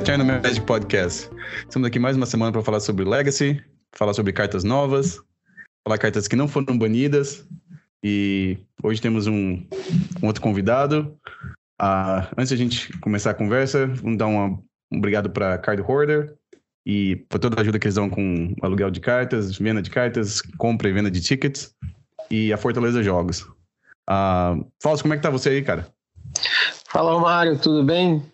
Eternal Magic Podcast. Estamos aqui mais uma semana para falar sobre Legacy, falar sobre cartas novas, falar cartas que não foram banidas. E hoje temos um, um outro convidado. Uh, antes de a gente começar a conversa, vamos dar uma, um obrigado para Card Hoarder e por toda a ajuda que eles dão com aluguel de cartas, venda de cartas, compra e venda de tickets e a Fortaleza Jogos. Uh, Fausto, como é que tá você aí, cara? Fala, Mário, tudo bem?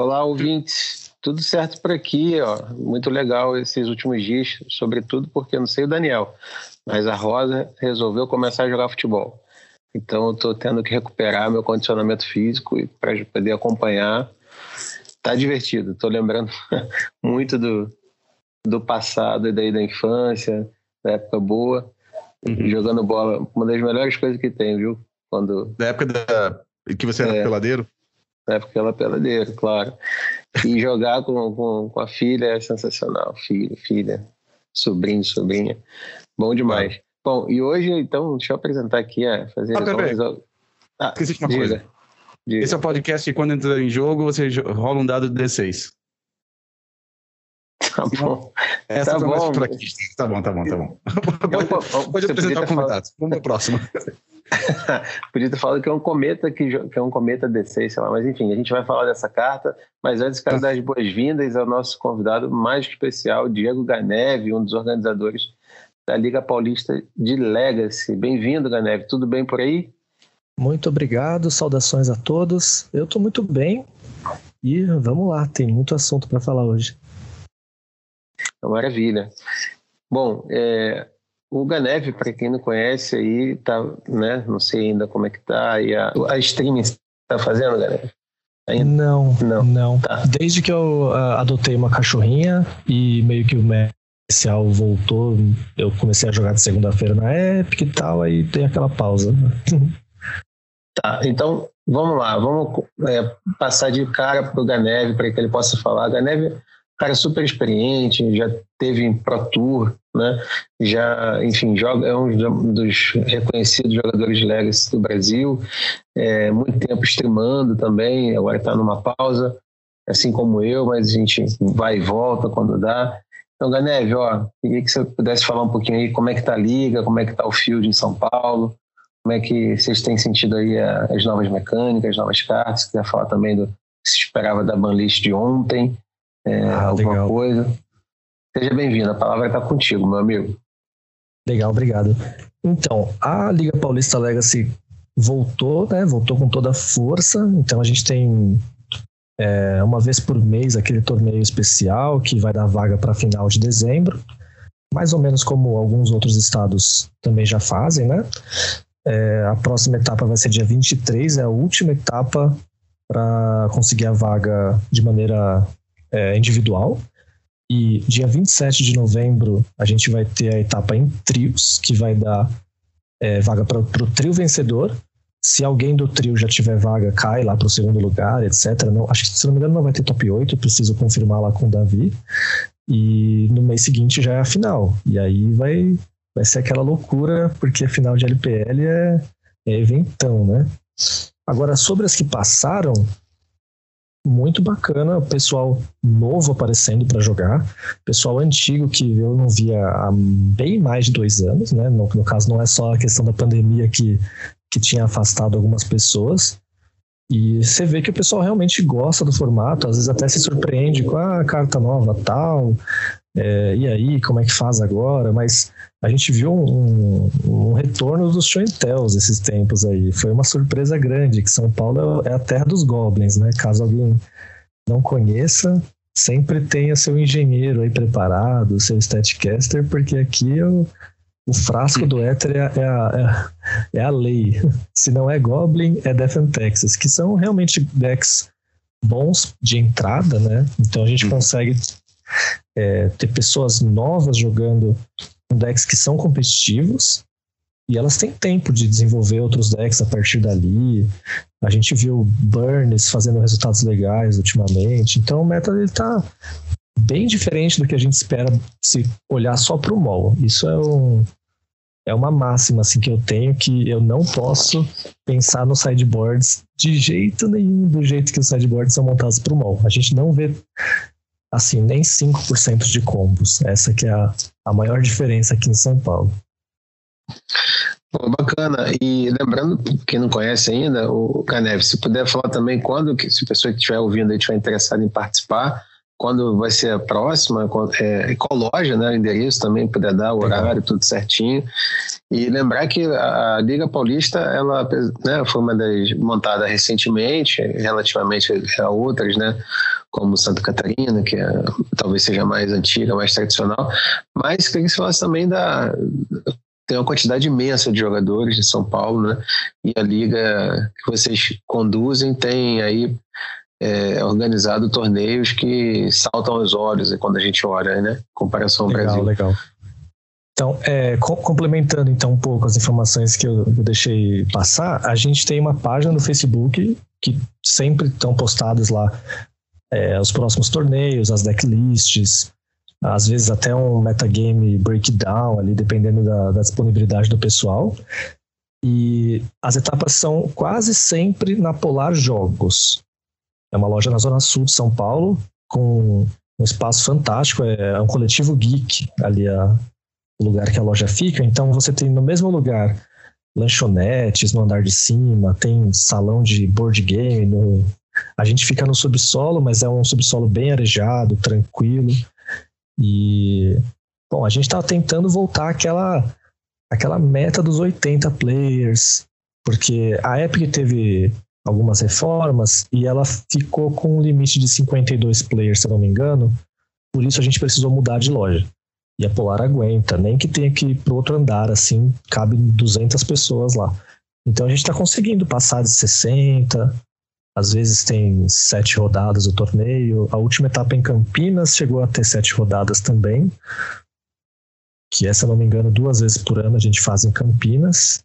Olá, ouvintes. Tudo certo por aqui, ó. Muito legal esses últimos dias, sobretudo porque eu não sei o Daniel, mas a Rosa resolveu começar a jogar futebol. Então eu tô tendo que recuperar meu condicionamento físico para poder acompanhar. Tá divertido. Tô lembrando muito do, do passado e daí da infância, da época boa. Uhum. Jogando bola, uma das melhores coisas que tem, viu? Quando... Da época da... que você era é, peladeiro? Da época que ela peladeiro, claro. E jogar com, com, com, a filha é sensacional. Filho, filha, sobrinho, sobrinha. Bom demais. Ah. Bom, e hoje, então, deixa eu apresentar aqui, é, fazer... Ah, peraí. Ah, Esqueci de uma diga, coisa. Diga. Esse é o podcast que quando entra em jogo, você rola um dado de D6. Tá bom. Essa tá bom. Aqui. Tá bom, tá bom, tá bom. Pode, pode apresentar o convidado. Vamos para a próxima. podia ter falado que é um cometa que, que é um cometa D6, sei lá, mas enfim, a gente vai falar dessa carta, mas antes quero tá. dar as boas-vindas ao nosso convidado mais especial, Diego Ganeve, um dos organizadores da Liga Paulista de Legacy. Bem-vindo, Ganeve. Tudo bem por aí? Muito obrigado, saudações a todos. Eu estou muito bem e vamos lá, tem muito assunto para falar hoje. Maravilha. Bom, é, o Ganeve, para quem não conhece aí, tá, né? Não sei ainda como é que tá. E a, a streaming está fazendo, Ganeve? Ainda? Não, não. não. Tá. Desde que eu uh, adotei uma cachorrinha e meio que o especial voltou, eu comecei a jogar de segunda-feira na Epic e tal, aí tem aquela pausa. Tá, então vamos lá, vamos é, passar de cara para o Ganeve para que ele possa falar. Ganeve cara super experiente, já teve em Pro Tour, né? Já, enfim, joga, é um dos reconhecidos jogadores de Legacy do Brasil. É, muito tempo streamando também, agora está numa pausa, assim como eu, mas a gente vai e volta quando dá. Então, Ganeve, ó, queria que você pudesse falar um pouquinho aí como é que tá a liga, como é que tá o field em São Paulo, como é que vocês têm sentido aí as novas mecânicas, as novas cartas, queria falar também do que se esperava da banlist de ontem, é, ah, alguma legal. coisa. Seja bem-vindo, a palavra está contigo, meu amigo. Legal, obrigado. Então, a Liga Paulista Legacy voltou, né? Voltou com toda a força. Então a gente tem é, uma vez por mês aquele torneio especial que vai dar vaga para final de dezembro, mais ou menos como alguns outros estados também já fazem, né? É, a próxima etapa vai ser dia 23, é a última etapa para conseguir a vaga de maneira é, individual. E dia 27 de novembro a gente vai ter a etapa em trios, que vai dar é, vaga para o trio vencedor. Se alguém do trio já tiver vaga, cai lá para o segundo lugar, etc. Não, acho que, se não me engano, não vai ter top 8, preciso confirmar lá com o Davi. E no mês seguinte já é a final. E aí vai, vai ser aquela loucura, porque a final de LPL é, é eventão, né? Agora, sobre as que passaram, muito bacana, pessoal novo aparecendo para jogar, pessoal antigo que eu não via há bem mais de dois anos, né? No, no, caso, não é só a questão da pandemia que, que tinha afastado algumas pessoas. E você vê que o pessoal realmente gosta do formato, às vezes até se surpreende com a carta nova tal, é, e aí, como é que faz agora? Mas a gente viu um, um retorno dos show tells esses tempos aí. Foi uma surpresa grande, que São Paulo é a terra dos goblins, né? Caso alguém não conheça, sempre tenha seu engenheiro aí preparado, seu statcaster, porque aqui é o, o frasco do éter é, é, a, é, é, a lei. Se não é Goblin, é Death and Texas, que são realmente decks bons de entrada, né? Então a gente uhum. consegue é, ter pessoas novas jogando decks que são competitivos e elas têm tempo de desenvolver outros decks a partir dali. A gente viu Burns fazendo resultados legais ultimamente. Então o meta ele tá bem diferente do que a gente espera se olhar só para o mall. Isso é um, é uma máxima assim que eu tenho que eu não posso pensar nos sideboards de jeito nenhum do jeito que os sideboards são montados para o mall. A gente não vê assim nem 5% de combos. Essa que é a, a maior diferença aqui em São Paulo. bacana. E lembrando, quem não conhece ainda, o Caneve, se puder falar também quando, se a pessoa que estiver ouvindo e estiver interessada em participar, quando vai ser a próxima, é, qual loja, né, o endereço também, puder dar o horário, tudo certinho. E lembrar que a, a Liga Paulista, ela né, foi uma das montada recentemente, relativamente a outras, né, como Santa Catarina, que é, talvez seja mais antiga, mais tradicional, mas queria que você falasse também da tem uma quantidade imensa de jogadores de São Paulo, né? E a liga que vocês conduzem tem aí é, organizado torneios que saltam aos olhos quando a gente olha, né? Comparação ao legal, Brasil. Legal. Então, é, co complementando então um pouco as informações que eu, eu, deixei passar, a gente tem uma página no Facebook que sempre estão postados lá é, os próximos torneios, as decklists, às vezes até um metagame breakdown ali, dependendo da, da disponibilidade do pessoal. E as etapas são quase sempre na Polar Jogos. É uma loja na Zona Sul de São Paulo, com um espaço fantástico. É um coletivo geek ali, a, o lugar que a loja fica. Então você tem no mesmo lugar lanchonetes no andar de cima, tem salão de board game. No... A gente fica no subsolo, mas é um subsolo bem arejado, tranquilo. E, bom, a gente está tentando voltar àquela, àquela meta dos 80 players, porque a Epic teve algumas reformas e ela ficou com um limite de 52 players, se eu não me engano. Por isso a gente precisou mudar de loja. E a Polar aguenta, nem que tenha que ir para outro andar, assim, cabe 200 pessoas lá. Então a gente está conseguindo passar de 60, às vezes tem sete rodadas o torneio. A última etapa em Campinas chegou a ter sete rodadas também. Que é, se não me engano, duas vezes por ano a gente faz em Campinas.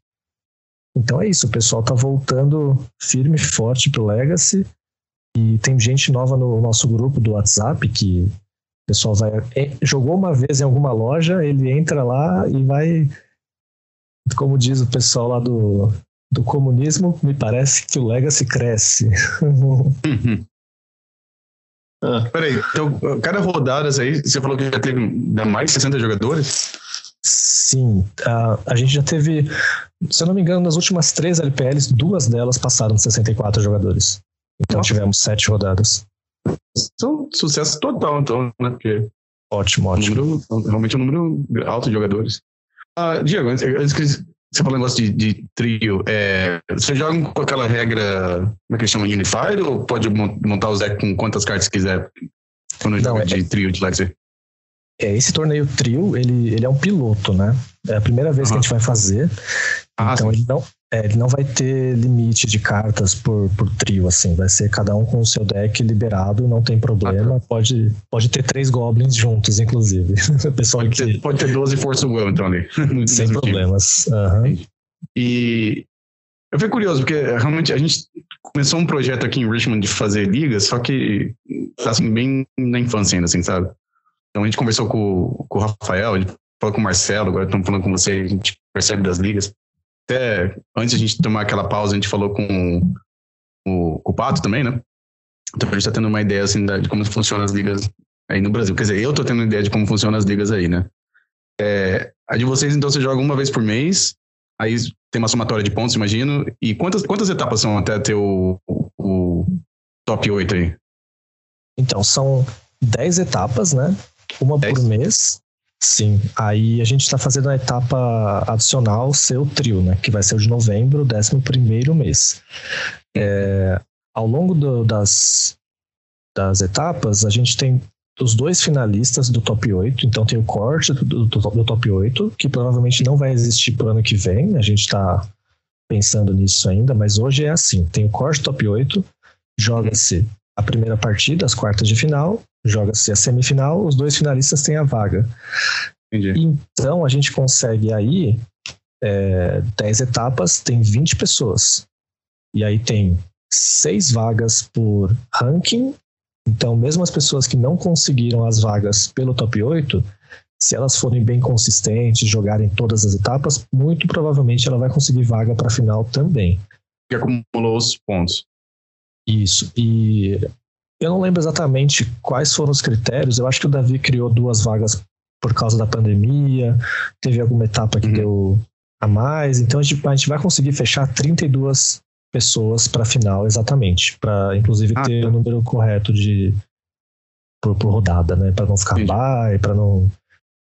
Então é isso, o pessoal tá voltando firme e forte pro Legacy. E tem gente nova no nosso grupo do WhatsApp que o pessoal vai. É, jogou uma vez em alguma loja, ele entra lá e vai. Como diz o pessoal lá do, do comunismo, me parece que o Legacy cresce. Uhum. Ah, peraí, então, cada rodada aí, você falou que já teve mais de 60 jogadores? Sim, a, a gente já teve, se eu não me engano, nas últimas três LPLs, duas delas passaram de 64 jogadores. Então Nossa. tivemos sete rodadas. São sucesso total, então, né? Porque ótimo, ótimo. Número, realmente um número alto de jogadores. Ah, Diego, antes, antes que você falou um negócio de, de trio, é, você joga com aquela regra, como é que chama, Unified, ou pode montar o Zé com quantas cartas quiser quando joga é, de trio de Legacy? É, esse torneio trio, ele, ele é um piloto, né? É a primeira vez uhum. que a gente vai fazer. Ah, então ele não, é, ele não vai ter limite de cartas por, por trio, assim. Vai ser cada um com o seu deck liberado, não tem problema. Ah, tá. pode, pode ter três goblins juntos, inclusive. pessoal pode, que... ter, pode ter 12 Força Will, então, ali. Sem problemas. Uhum. E eu fiquei curioso, porque realmente a gente começou um projeto aqui em Richmond de fazer ligas, só que tá assim, bem na infância ainda, assim, sabe? Então a gente conversou com, com o Rafael, gente falou com o Marcelo, agora estamos falando com você, a gente percebe das ligas. Até antes a gente tomar aquela pausa, a gente falou com o, com o Pato também, né? Então a gente está tendo uma ideia assim de como funcionam as ligas aí no Brasil. Quer dizer, eu estou tendo uma ideia de como funcionam as ligas aí, né? É, a de vocês, então, você joga uma vez por mês, aí tem uma somatória de pontos, imagino. E quantas, quantas etapas são até ter o, o, o top 8 aí? Então, são 10 etapas, né? Uma por mês. Sim. Aí a gente está fazendo a etapa adicional ser o trio, né? Que vai ser o de novembro, 11 primeiro mês. É, ao longo do, das, das etapas, a gente tem os dois finalistas do top 8. Então tem o corte do, do, do top 8, que provavelmente não vai existir para o ano que vem. A gente está pensando nisso ainda, mas hoje é assim: tem o corte top 8, joga-se a primeira partida, as quartas de final, joga-se a semifinal, os dois finalistas têm a vaga. Entendi. Então a gente consegue aí é, 10 etapas, tem 20 pessoas. E aí tem seis vagas por ranking. Então, mesmo as pessoas que não conseguiram as vagas pelo top 8, se elas forem bem consistentes, jogarem todas as etapas, muito provavelmente ela vai conseguir vaga para a final também. Que acumulou os pontos. Isso. E eu não lembro exatamente quais foram os critérios. Eu acho que o Davi criou duas vagas por causa da pandemia. Teve alguma etapa que uhum. deu a mais. Então a gente, a gente vai conseguir fechar 32 pessoas para a final, exatamente. Para, inclusive, ah, ter tá. o número correto de. Por, por rodada, né? Para não ficar bye, para não,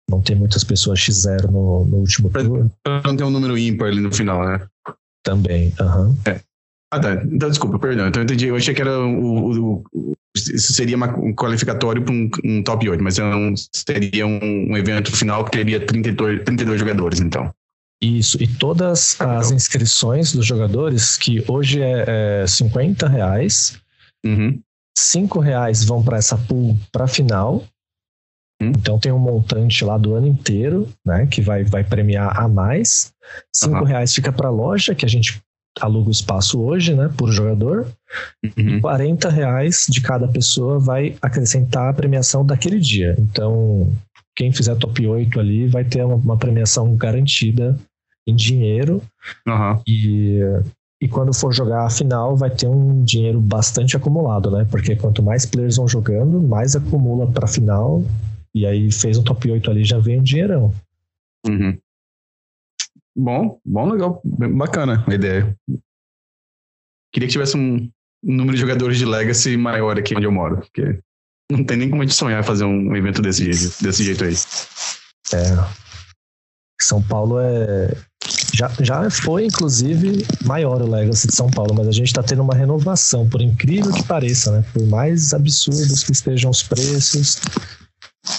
não ter muitas pessoas X0 no, no último pra, turno. Para não ter um número ímpar ali no final, né? Também, aham. Uhum. É. Ah, tá. Então, desculpa, perdão. Então, eu entendi. Eu achei que era o, o, o isso seria uma, um qualificatório para um, um, top 8, mas não seria um, um, evento final que teria 32, 32 jogadores, então. Isso, e todas ah, as inscrições dos jogadores, que hoje é, é 50 reais, uhum. 5 reais vão para essa pool para final. Uhum. Então tem um montante lá do ano inteiro, né? Que vai, vai premiar a mais. 5 uhum. reais fica para a loja, que a gente aluga o espaço hoje, né, por jogador. Uhum. E 40 reais de cada pessoa vai acrescentar a premiação daquele dia. Então, quem fizer top 8 ali vai ter uma, uma premiação garantida em dinheiro. Uhum. E, e quando for jogar a final, vai ter um dinheiro bastante acumulado, né? Porque quanto mais players vão jogando, mais acumula para a final. E aí fez um top 8 ali, já vem um dinheirão. Uhum. Bom, bom, legal. Bacana a ideia. Queria que tivesse um, número de jogadores de Legacy maior aqui onde eu moro, porque não tem nem como a gente sonhar fazer um evento desse jeito, desse jeito aí. É. São Paulo é. Já, já foi, inclusive, maior o Legacy de São Paulo, mas a gente está tendo uma renovação, por incrível que pareça, né? Por mais absurdos que estejam os preços,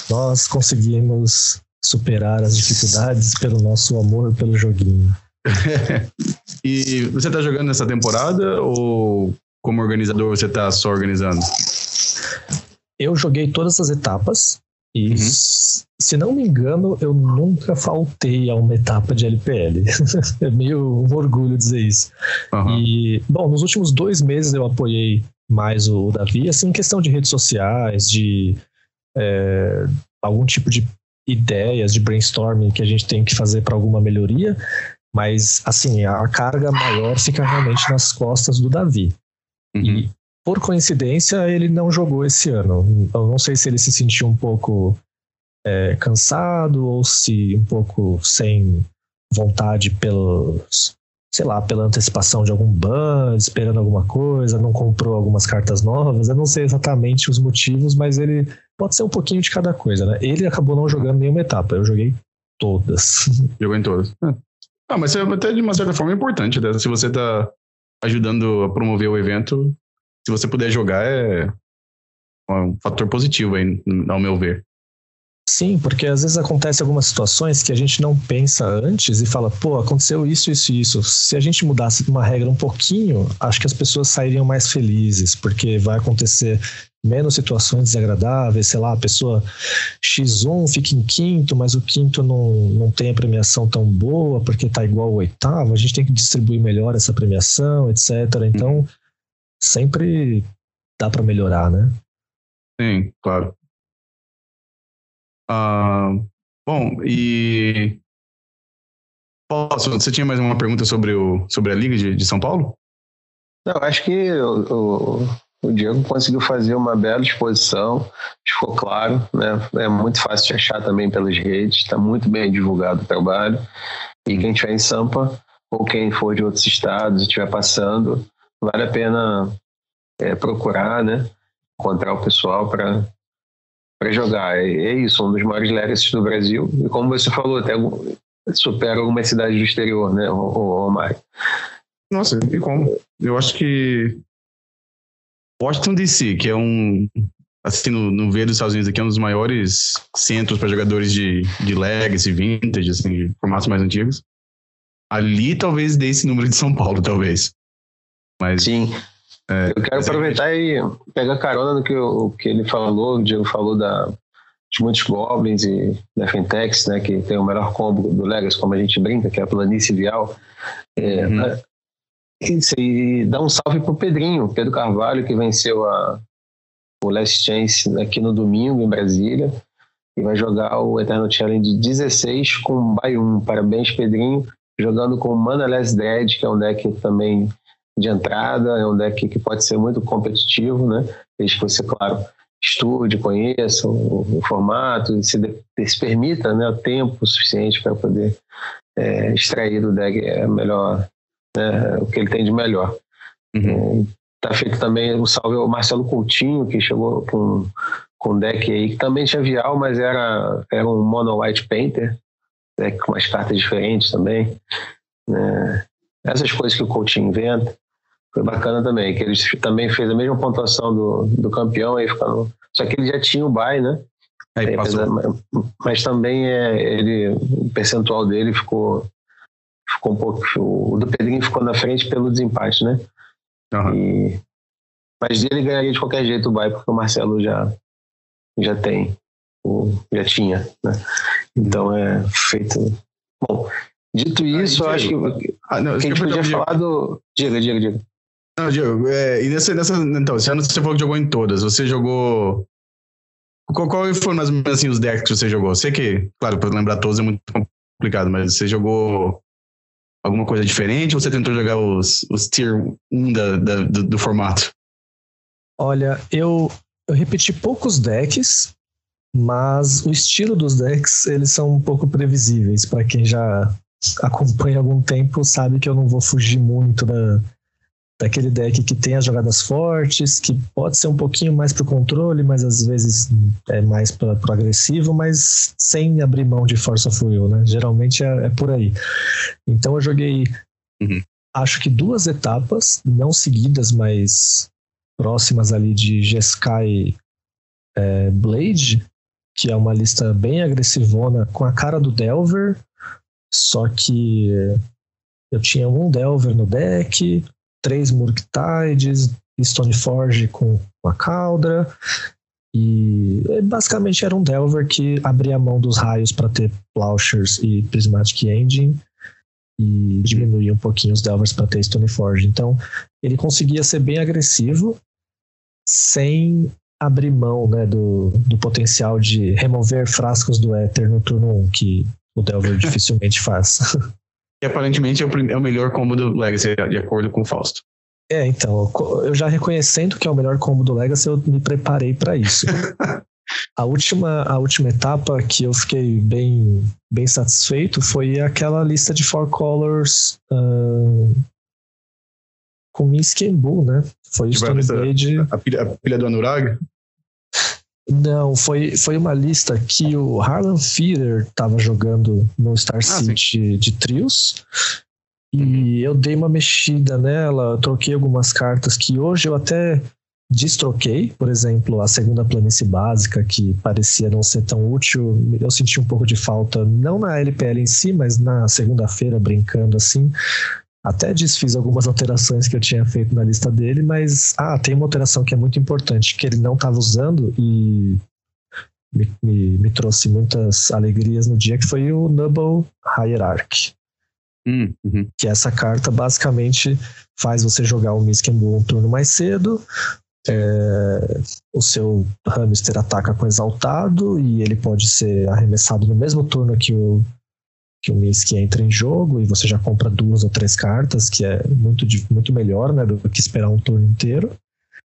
nós conseguimos superar as dificuldades pelo nosso amor pelo joguinho. e você está jogando nessa temporada ou como organizador você está só organizando? Eu joguei todas as etapas e, uhum. se não me engano, eu nunca faltei a uma etapa de LPL. é meio um orgulho dizer isso. Uhum. E, bom, nos últimos dois meses eu apoiei mais o Davi, assim, em questão de redes sociais, de é, algum tipo de ideias de brainstorming que a gente tem que fazer para alguma melhoria, mas assim, a carga maior fica realmente nas costas do Davi. Uhum. E por coincidência, ele não jogou esse ano. Eu não sei se ele se sentiu um pouco é, cansado ou se um pouco sem vontade pelos, sei lá, pela antecipação de algum ban, esperando alguma coisa, não comprou algumas cartas novas. Eu não sei exatamente os motivos, mas ele pode ser um pouquinho de cada coisa, né? Ele acabou não jogando nenhuma etapa, eu joguei todas. Jogou em todas. É. Ah, mas é até de uma certa forma importante, né? Se você tá ajudando a promover o evento, se você puder jogar, é um fator positivo aí, ao meu ver. Sim, porque às vezes acontece algumas situações que a gente não pensa antes e fala, pô, aconteceu isso, isso e isso. Se a gente mudasse uma regra um pouquinho, acho que as pessoas sairiam mais felizes, porque vai acontecer menos situações desagradáveis, sei lá, a pessoa X1 fica em quinto, mas o quinto não, não tem a premiação tão boa porque tá igual ao oitavo, a gente tem que distribuir melhor essa premiação, etc. Então, sempre dá para melhorar, né? Sim, claro. Ah, bom, e. Posso, você tinha mais uma pergunta sobre, o, sobre a Liga de, de São Paulo? Não, acho que o, o, o, Diego conseguiu fazer uma bela exposição, ficou claro, né? É muito fácil de achar também pelas redes, está muito bem divulgado o trabalho. E quem estiver em Sampa, ou quem for de outros estados e estiver passando, vale a pena é, procurar, né? Encontrar o pessoal para para jogar. É, é, isso, um dos maiores legacies do Brasil. E como você falou, até supera algumas cidades do exterior, né, o, o, o Mário? Nossa, e como? Eu acho que Washington DC, que é um assim no, no V dos Estados Unidos aqui é um dos maiores centros para jogadores de, de legacy, vintage, assim, de formatos mais antigos. Ali talvez dê esse número de São Paulo, talvez. Mas Sim. É, eu quero aproveitar e pegar carona no que, o, que ele falou, o Diego falou da, de muitos Goblins e da Fentex, né, que tem o melhor combo do Legacy, como a gente brinca, que é a planície vial. É, uhum. E dá um salve pro Pedrinho, Pedro Carvalho, que venceu a, o Last Chance aqui no domingo, em Brasília. e vai jogar o Eternal Challenge 16 com Bay 1. Parabéns, Pedrinho. Jogando com Manaless Dread, que é um deck também de entrada, é um deck que pode ser muito competitivo, né? Desde que você, claro, estude, conheça o, o formato, se, se permita né, o tempo suficiente para poder é, extrair do deck é melhor, né, o que ele tem de melhor. Uhum. Tá feito também o salve ao Marcelo Coutinho, que chegou com, com um deck aí, que também tinha Vial, mas era, era um Mono White Painter, deck com umas cartas diferentes também. Né. Essas coisas que o Coutinho inventa. Foi bacana também, que ele também fez a mesma pontuação do, do campeão, aí ficando, só que ele já tinha o bye, né? Aí passou. Mas também é, ele, o percentual dele ficou, ficou um pouco. O do Pedrinho ficou na frente pelo desempate, né? Uhum. E, mas ele ganharia de qualquer jeito o bye, porque o Marcelo já, já tem, já tinha, né? Então é feito. Bom, dito isso, ah, eu acho que, ah, não, que a gente podia falar do. Diga, diga, diga. Não, Diego, é, e nessa, nessa, então, esse ano você falou que jogou em todas. Você jogou. Qual, qual foram mais ou menos assim, os decks que você jogou? Sei que, claro, para lembrar todos é muito complicado, mas você jogou alguma coisa diferente ou você tentou jogar os, os tier 1 da, da do, do, formato? Olha, eu, eu repeti poucos decks, mas o estilo dos decks eles são um pouco previsíveis. Para quem já acompanha há algum tempo, sabe que eu não vou fugir muito da, daquele deck que tem as jogadas fortes, que pode ser um pouquinho mais para o controle, mas às vezes é mais para o agressivo, mas sem abrir mão de Force of Will, né? Geralmente é, é por aí. Então eu joguei, uhum. acho que duas etapas, não seguidas, mas próximas ali de Jeskai é, Blade, que é uma lista bem agressivona, com a cara do Delver, só que eu tinha um Delver no deck, três Murktides, Stoneforge com a Caldra. E basicamente era um Delver que abria a mão dos raios para ter Plowshares e Prismatic Engine e diminuía um pouquinho os Delvers para ter Stoneforge. Então ele conseguia ser bem agressivo sem abrir mão né, do, do potencial de remover frascos do Éter no turno 1, que o Delver dificilmente faz. E aparentemente é o, é o melhor combo do Legacy, de acordo com o Fausto. É, então, eu já reconhecendo que é o melhor combo do Legacy, eu me preparei para isso. a última, a última etapa que eu fiquei bem, bem satisfeito foi aquela lista de four colors uh, com Minsky e Bull, né? Foi o Stone Blade. A pilha, a pilha do Anurag? Não, foi, foi uma lista que o Harlan Feeder estava jogando no Star ah, City de trios. E uhum. eu dei uma mexida nela, troquei algumas cartas que hoje eu até destroquei, por exemplo, a segunda planície básica, que parecia não ser tão útil, eu senti um pouco de falta, não na LPL em si, mas na segunda-feira, brincando assim. Até desfiz algumas alterações que eu tinha feito na lista dele, mas ah, tem uma alteração que é muito importante, que ele não estava usando e me, me, me, trouxe muitas alegrias no dia, que foi o Nubble Hierarchy. Hum, uhum. Que essa carta basicamente faz você jogar o Miskembu um turno mais cedo. É, o seu hamster ataca com exaltado e ele pode ser arremessado no mesmo turno que o que o Misk entra em jogo e você já compra duas ou três cartas, que é muito, muito melhor né, do que esperar um turno inteiro.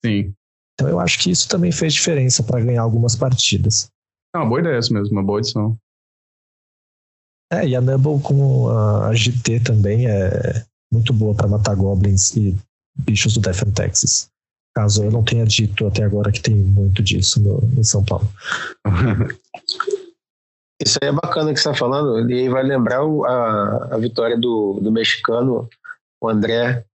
Sim. Então eu acho que isso também fez diferença para ganhar algumas partidas. É uma boa ideia isso mesmo, uma boa edição. É, e a Nubble com a GT também é muito boa para matar goblins e bichos do Death and Texas. Caso eu não tenha dito até agora que tem muito disso no, em São Paulo. Isso aí é bacana que você está falando, e aí vai lembrar a, a vitória do, do mexicano, o André,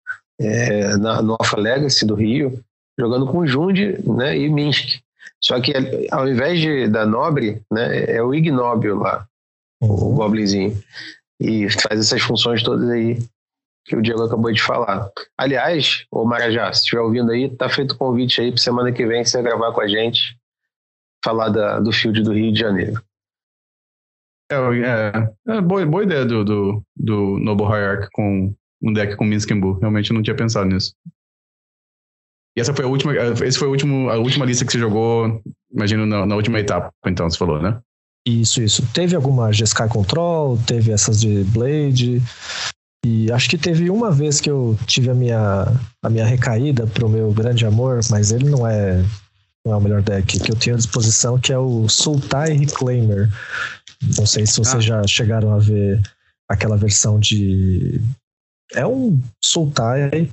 é, na, no Alpha Legacy do Rio, jogando com Jundi né, e Minsk. Só que ao invés de, da Nobre, né, é o Ignóbil lá, uhum. o Goblinzinho. E faz essas funções todas aí que o Diego acabou de falar. Aliás, o Marajá, se estiver ouvindo aí, tá feito o convite aí para semana que vem você gravar com a gente, falar da, do field do Rio de Janeiro. É, é, é boa, boa ideia do, do, do Noble Hierarch com um deck com Minsc Realmente eu não tinha pensado nisso. E essa foi a última, esse foi a última, a última lista que você jogou, imagino, na, na última etapa, então, você falou, né? Isso, isso. Teve alguma G-Sky Control, teve essas de Blade. E acho que teve uma vez que eu tive a minha, a minha recaída pro meu grande amor, mas ele não é, não é o melhor deck que eu tenho à disposição, que é o Sultai Reclaimer. Não sei se vocês ah. já chegaram a ver aquela versão de. É um Sultai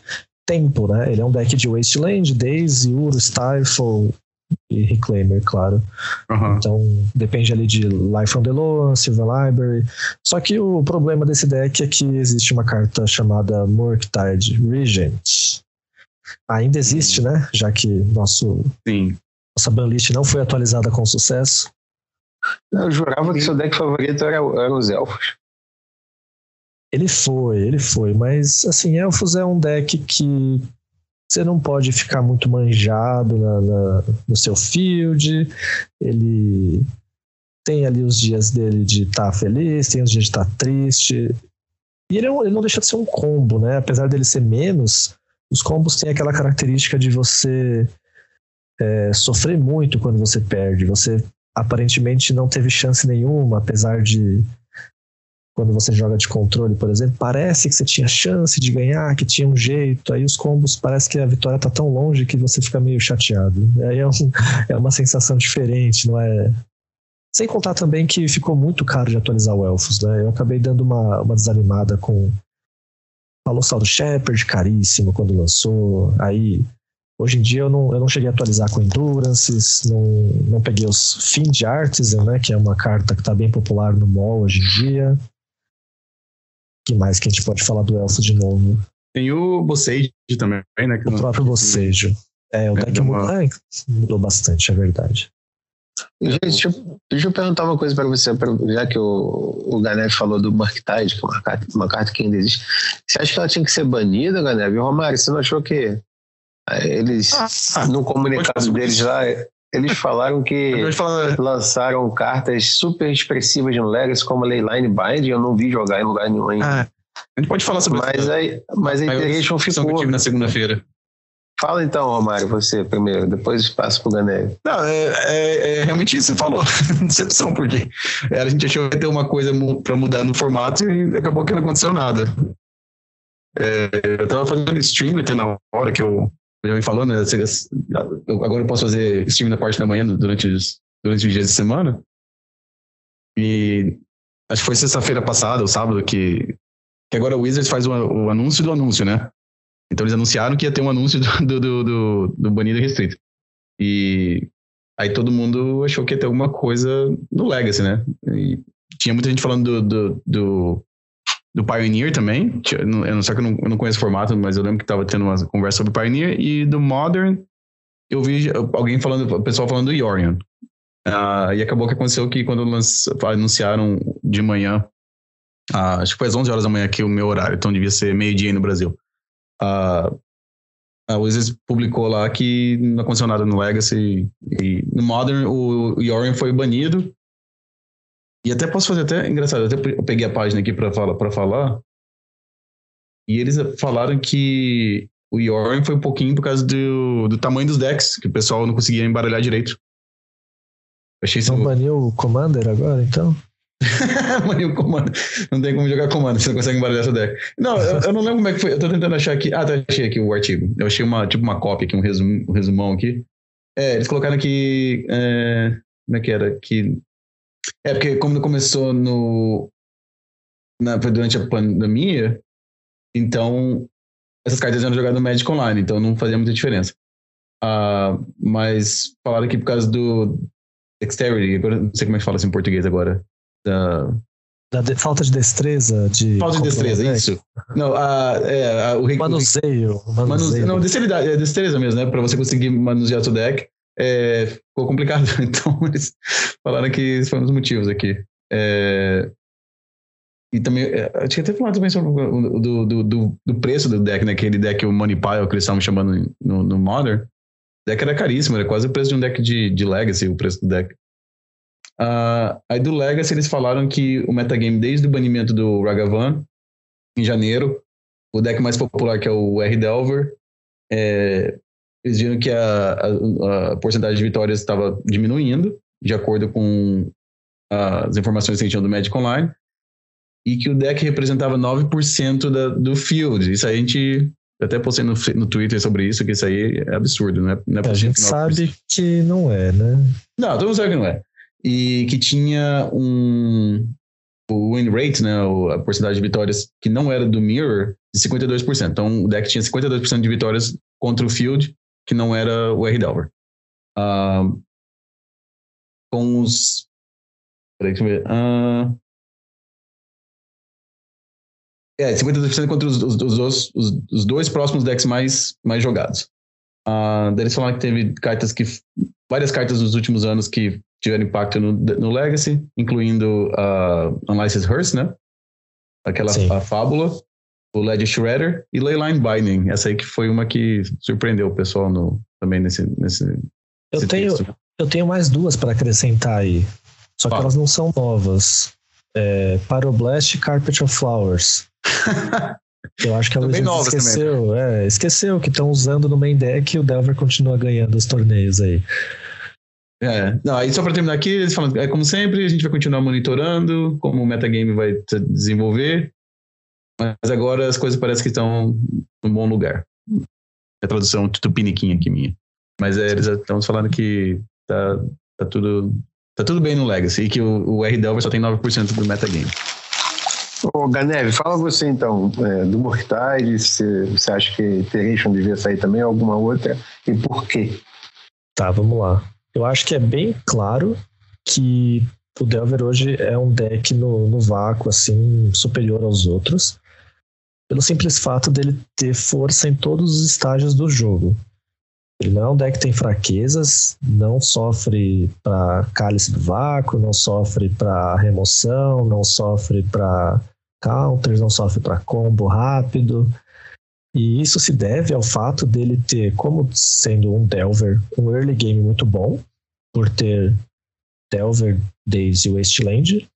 tempo, né? Ele é um deck de Wasteland, Daisy, Uro, Stifle, e Reclaimer, claro. Uhum. Então depende ali de Life from the Low, Silver Library. Só que o problema desse deck é que existe uma carta chamada Murktide Regent. Ainda existe, né? Já que nosso, Sim. nossa banlist não foi atualizada com sucesso. Eu jurava que seu deck favorito era, eram os elfos. Ele foi, ele foi, mas assim, elfos é um deck que você não pode ficar muito manjado na, na, no seu field. Ele tem ali os dias dele de estar tá feliz, tem os dias de estar tá triste. E ele, é ele, não deixa de ser um combo, né? Apesar dele ser menos, os combos têm aquela característica de você é, sofrer muito quando você perde. Você aparentemente não teve chance nenhuma, apesar de quando você joga de controle, por exemplo, parece que você tinha chance de ganhar, que tinha um jeito, aí os combos parece que a vitória tá tão longe que você fica meio chateado. Aí é, um, é uma sensação diferente, não é? Sem contar também que ficou muito caro de atualizar o Elfos, né? Eu acabei dando uma, uma desanimada com Colossal do Shepard, caríssimo quando lançou. Aí, hoje em dia eu não, eu não cheguei a atualizar com Endurances, não, não peguei os Fiend Artisan, né? Que é uma carta que tá bem popular no mall hoje em dia que mais que a gente pode falar do elfo de novo? Tem o Bocejo também, né? o próprio Bocejo. É, o é, deck uma... mudou, mudou bastante, é verdade. Gente, deixa eu, deixa eu perguntar uma coisa para você, já que o, o Ganev falou do Marktide, que é uma carta, uma carta que ainda existe. Você acha que ela tinha que ser banida, Ganev? Romário, você não achou que é, eles, ah, no comunicado deles lá, eles falaram que lançaram cartas super expressivas no Legacy, como a Leyline Bind, eu não vi jogar em lugar nenhum ainda. Ah, a gente pode falar sobre mas isso. Aí, mas a Iteration ficou. Que eu tive na segunda-feira. Fala então, Romário, você primeiro, depois passo pro Ganelli. Não, é, é, é, realmente isso que você falou, decepção, porque a gente achou que ia ter uma coisa para mudar no formato e acabou que não aconteceu nada. É, eu tava fazendo stream até na hora que eu já vem falando, né? agora eu posso fazer stream na parte da manhã durante os, durante os dias de semana. E acho que foi sexta-feira passada, ou sábado, que, que agora o Wizards faz o, o, anúncio do anúncio, né? Então eles anunciaram que ia ter um anúncio do, do, do, do banido restrito. E aí todo mundo achou que ia ter alguma coisa no Legacy, né? E tinha muita gente falando do, do, do do Pioneer também. Eu não sei que eu não, eu não conheço o formato, mas eu lembro que estava tendo uma conversa sobre Pioneer. E do Modern, eu vi alguém falando, o pessoal falando do Yorion. Uh, e acabou que aconteceu que quando anunciaram de manhã, uh, acho que foi às 11 horas da manhã aqui o meu horário, então devia ser meio-dia no Brasil. Uh, a Wizards publicou lá que não aconteceu nada no Legacy. E no Modern, o, Yorion foi banido. E até posso fazer até engraçado, até eu peguei a página aqui para falar, para falar. E eles falaram que o Yorn foi um pouquinho por causa do, do tamanho dos decks, que o pessoal não conseguia embaralhar direito. Achei isso. Não baniu o Commander agora, então? baniu o Commander. Não tem como jogar Commander, você não consegue embaralhar essa deck. Não, eu, eu, não lembro como é que foi. Eu tô tentando achar aqui. Ah, tá, achei aqui o artigo. Eu achei uma, tipo uma cópia aqui, um, resum, um resumão aqui. É, eles colocaram aqui. É, como é que era? Que é, porque como começou no, na, durante a pandemia, então essas cartas eram jogadas no Magic Online, então não fazia muita diferença. Uh, mas falaram que por causa do Dexterity, agora não sei como é que fala isso em português agora. Da, da de, falta de destreza. De falta de destreza, isso. Não, a, é, a, o manuseio. manuseio. manuseio. Não, destreza, é destreza mesmo, né? Pra você conseguir manusear seu deck é, ficou complicado. Então, eles falaram que esse foi um dos motivos aqui. É, e também, é, eu tinha até falado também sobre do, do, do, do, preço do deck, né? Aquele deck, o Money Pile, que eles estavam chamando no, no Modern. O deck era caríssimo, era quase o preço de um deck de, de Legacy, o preço do deck. Uh, aí do Legacy eles falaram que o metagame, desde o banimento do Ragavan, em janeiro, o deck mais popular, que é o R Delver, é, eles viram que a, a, a porcentagem de vitórias estava diminuindo, de acordo com as informações que a gente tinha do Magic Online, e que o deck representava 9% da, do field. Isso aí a gente até postei no, no Twitter sobre isso, que isso aí é absurdo, não é, não é A gente sabe que não é, né? Não, todo mundo sabe que não é. E que tinha um o win rate, né, a porcentagem de vitórias que não era do Mirror, de 52%. Então o deck tinha 52% de vitórias contra o field, que não era o R-Delver. Uh, com os. Peraí, deixa eu ver. Uh, é, 52% contra os, os, os, os, dois próximos decks mais, mais jogados. Uh, eles falaram que teve cartas que. Várias cartas nos últimos anos que tiveram impacto no, no Legacy, incluindo a uh, Unlicensed Hearse, né? Aquela a fábula, o Ledger Shredder e Leyline Binding. Essa aí que foi uma que surpreendeu o pessoal no, também nesse. nesse eu, tenho, eu tenho mais duas para acrescentar aí. Só que elas não são novas. É, Pyroblast e Carpet of Flowers. Eu acho que a Luiz esqueceu, é, esqueceu que estão usando no main deck e o Delver continua ganhando os torneios aí. É, não, aí só para terminar aqui, eles falam, é como sempre, a gente vai continuar monitorando como o metagame vai se desenvolver, mas agora as coisas parecem que estão num bom lugar. É a tradução tupiniquinha aqui minha. Mas é, eles estão falando que tá, tá, tudo, tá tudo bem no Legacy e que o, o R-Delver só tem 9% do metagame. Ô, Ganeve, fala você então é, do Mortide, se você acha que Iteration devia sair também, alguma outra, e por quê? Tá, vamos lá. Eu acho que é bem claro que o Delver hoje é um deck no, no vácuo, assim, superior aos outros, pelo simples fato dele ter força em todos os estágios do jogo. Ele não é um deck que tem fraquezas, não sofre para cálice do vácuo, não sofre para remoção, não sofre para counters, não sofre para combo rápido. E isso se deve ao fato dele ter, como sendo um Delver, um early game muito bom, por ter Delver desde Wasteland,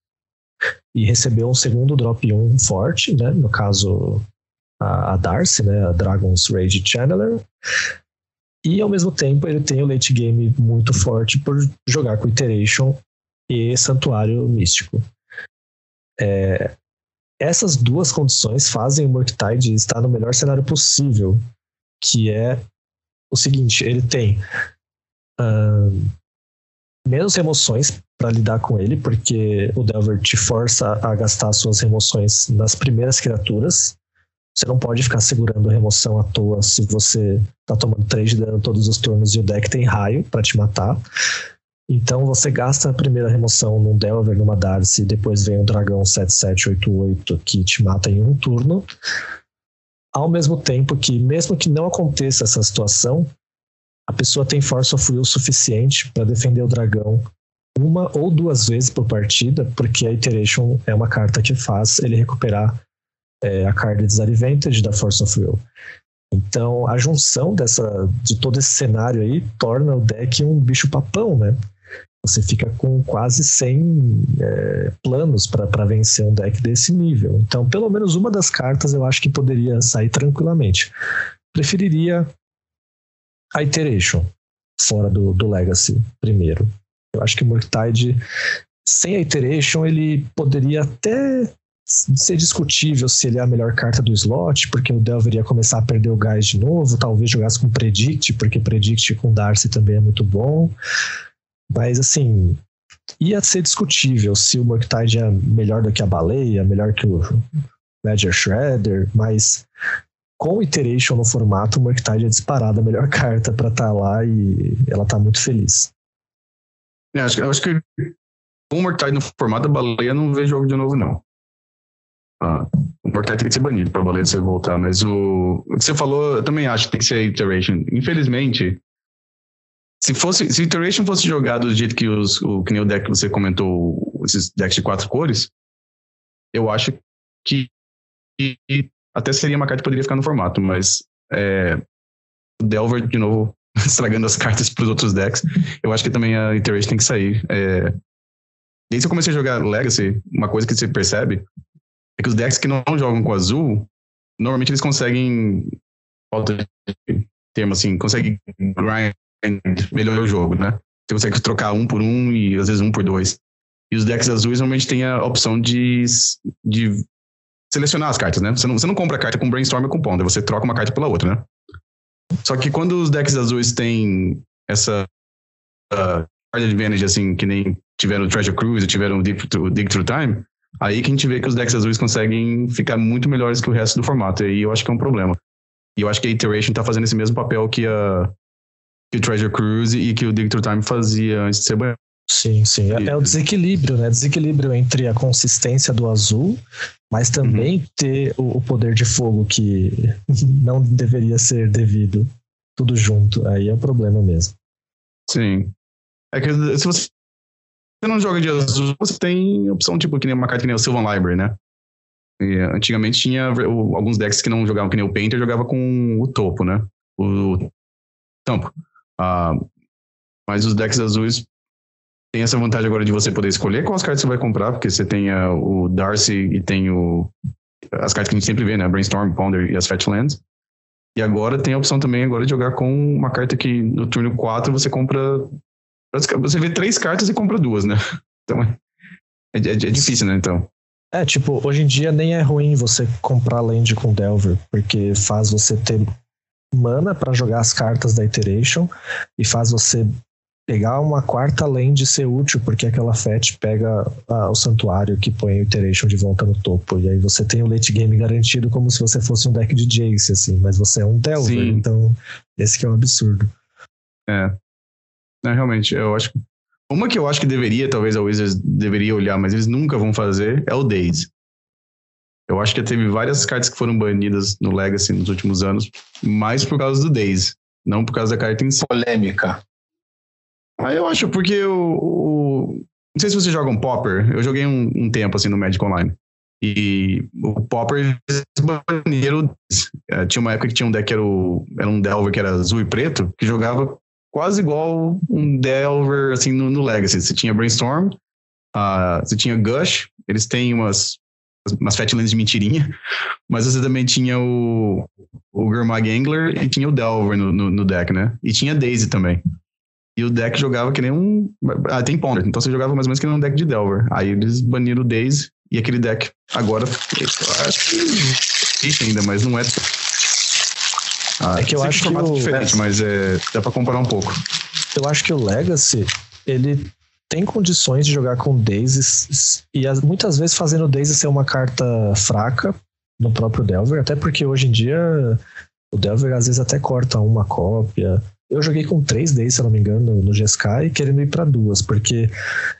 e recebeu um segundo drop 1 forte, né? no caso a, a Darcy, né? a Dragon's Rage Channeler. E ao mesmo tempo ele tem o late game muito forte por jogar com Iteration e Santuário Místico. É, essas duas condições fazem o Murktide estar no melhor cenário possível, que é o seguinte: ele tem uh, menos remoções para lidar com ele, porque o Delver te força a gastar suas remoções nas primeiras criaturas. Você não pode ficar segurando remoção à toa se você tá tomando 3 de dano todos os turnos e o deck tem raio para te matar. Então você gasta a primeira remoção num Delver, numa Darcy, depois vem um dragão 7788 que te mata em um turno. Ao mesmo tempo que, mesmo que não aconteça essa situação, a pessoa tem Force of Will suficiente para defender o dragão uma ou duas vezes por partida, porque a Iteration é uma carta que faz ele recuperar é, a card Disadvantage da Force of Will. Então, a junção dessa, de todo esse cenário aí torna o deck um bicho papão, né? Você fica com quase 100 é, planos para vencer um deck desse nível. Então, pelo menos uma das cartas eu acho que poderia sair tranquilamente. Preferiria a Iteration, fora do, do Legacy, primeiro. Eu acho que o Murktide, sem a Iteration, ele poderia até ser discutível se ele é a melhor carta do slot, porque o Delver ia começar a perder o gás de novo, talvez jogasse com Predict, porque Predict com Darcy também é muito bom. Mas assim, ia ser discutível se o Murktide é melhor do que a Baleia, melhor que o Ledger Shredder, mas com Iteration no formato, o Murktide é disparada a melhor carta para estar tá lá e ela tá muito feliz. É, acho, acho que com o Murktide no formato, a Baleia não vê jogo de novo, não. Ah, o Murktide tem que ser banido para a Baleia você voltar, mas o, o que você falou, eu também acho que tem que ser Iteration. Infelizmente, se fosse, se Iteration fosse jogado do jeito que os, o que nem o deck que você comentou, esses decks de quatro cores, eu acho que até seria uma carta que poderia ficar no formato, mas é, Delver, de novo, estragando as cartas para os outros decks, eu acho que também a Iteration tem que sair. É, desde que eu comecei a jogar Legacy, uma coisa que você percebe é que os decks que não jogam com azul, normalmente eles conseguem, falta de termo assim, conseguem grind melhorar o jogo, né? Você consegue trocar um por um e às vezes um por dois. E os decks azuis normalmente têm a opção de, de selecionar as cartas, né? Você não, você não compra a carta com Brainstorm ou com Ponder, você troca uma carta pela outra, né? Só que quando os decks azuis têm essa uh, card advantage, assim, que nem tiveram o Treasure Cruise tiveram o Dig, Through Time, aí que a gente vê que os decks azuis conseguem ficar muito melhores que o resto do formato. E eu acho que é um problema. E eu acho que a Iteration tá fazendo esse mesmo papel que, a, que o Treasure Cruise e que o Dig Through Time fazia antes de ser banhado. Sim, sim. É, é, o desequilíbrio, né? Desequilíbrio entre a consistência do azul, mas também uhum. ter o, o, poder de fogo que não deveria ser devido. Tudo junto. Aí é o problema mesmo. Sim. É que se você não joga de azul, você tem opção, tipo, que nem uma carta que nem o Sylvan Library, né? E, antigamente tinha alguns decks que não jogavam que nem o Painter, jogava com o topo, né? O tampo. Ah, mas os decks azuis tem essa vantagem agora de você poder escolher quais cartas você vai comprar, porque você tem a, o Darcy e tem o, as cartas que a gente sempre vê, né? Brainstorm, Ponder e as Fetchlands. E agora tem a opção também agora de jogar com uma carta que no turno 4 você compra. Você vê três cartas e compra duas, né? Então é, é, é difícil, né? Então. É, tipo, hoje em dia nem é ruim você comprar land com Delver, porque faz você ter mana para jogar as cartas da Iteration e faz você pegar uma quarta land ser útil, porque aquela FET pega ah, o santuário que põe o Iteration de volta no topo. E aí você tem o late game garantido como se você fosse um deck de Jace, assim, mas você é um Delver, Sim. então esse que é um absurdo. É. é. Realmente, eu acho que. Uma que eu acho que deveria, talvez a Wizards deveria olhar, mas eles nunca vão fazer, é o Days. Eu acho que teve várias cartas que foram banidas no Legacy nos últimos anos, mais por causa do Days, não por causa da carta em si. Polêmica. Aí eu acho, porque o, o, Não sei se você joga um Popper. Eu joguei um, um tempo assim no Magic Online. E o Popper baniram. É, tinha uma época que tinha um deck que era, o, era um Delver que era azul e preto, que jogava quase igual um Delver assim no, no Legacy. Você tinha Brainstorm, uh, você tinha Gush, eles têm umas, umas Fatlands de mentirinha, mas você também tinha o, o Gurmag Angler e tinha o Delver no, no, no deck, né? E tinha Daisy também. E o deck jogava que nem um. Ah, tem Ponder, então você jogava mais ou menos que nem um deck de Delver. Aí eles baniram o Daze e aquele deck agora. Acho que existe ainda, mas não é. Ah, é que eu acho que. O... diferente, mas é, dá pra comparar um pouco. Eu acho que o Legacy, ele tem condições de jogar com Daze e muitas vezes fazendo Daze ser uma carta fraca no próprio Delver, até porque hoje em dia o Delver às vezes até corta uma cópia. Eu joguei com três days, se eu não me engano, no GSK, querendo ir para duas, porque